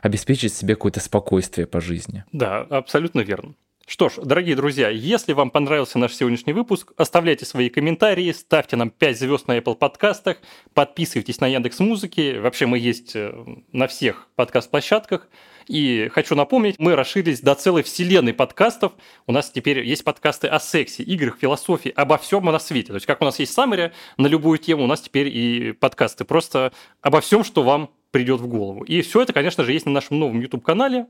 обеспечить себе какое-то спокойствие по жизни. Да, абсолютно верно. Что ж, дорогие друзья, если вам понравился наш сегодняшний выпуск, оставляйте свои комментарии, ставьте нам 5 звезд на Apple подкастах, подписывайтесь на Яндекс Музыки. Вообще мы есть э, на всех подкаст-площадках. И хочу напомнить, мы расширились до целой вселенной подкастов. У нас теперь есть подкасты о сексе, играх, философии, обо всем на свете. То есть как у нас есть саммари на любую тему, у нас теперь и подкасты просто обо всем, что вам придет в голову. И все это, конечно же, есть на нашем новом YouTube-канале.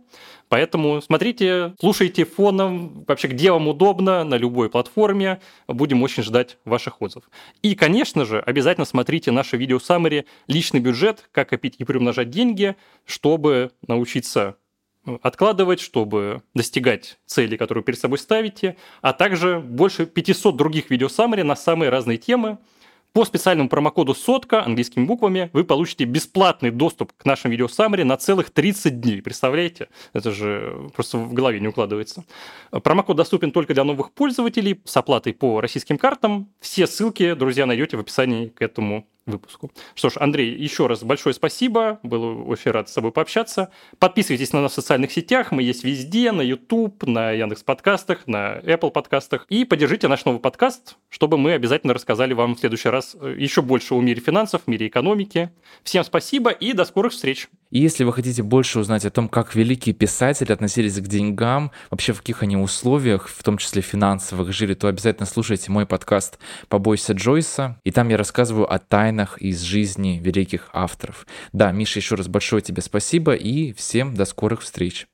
Поэтому смотрите, слушайте фоном, вообще где вам удобно, на любой платформе. Будем очень ждать ваших отзывов. И, конечно же, обязательно смотрите наше видео саммари «Личный бюджет. Как копить и приумножать деньги», чтобы научиться э, откладывать, чтобы достигать цели, которую перед собой ставите, а также больше 500 других видео саммари на самые разные темы – по специальному промокоду сотка английскими буквами вы получите бесплатный доступ к нашим видео саммари на целых 30 дней. Представляете? Это же просто в голове не укладывается. Промокод доступен только для новых пользователей с оплатой по российским картам. Все ссылки, друзья, найдете в описании к этому выпуску. Что ж, Андрей, еще раз большое спасибо. Был очень рад с тобой пообщаться. Подписывайтесь на нас в социальных сетях. Мы есть везде, на YouTube, на Яндекс подкастах, на Apple подкастах. И поддержите наш новый подкаст, чтобы мы обязательно рассказали вам в следующий раз э, еще больше о мире финансов, мире экономики. Всем спасибо и до скорых встреч. И если вы хотите больше узнать о том, как великие писатели относились к деньгам, вообще в каких они условиях, в том числе финансовых, жили, то обязательно слушайте мой подкаст «Побойся Джойса». И там я рассказываю о тайнах из жизни великих авторов. Да, Миша, еще раз большое тебе спасибо и всем до скорых встреч.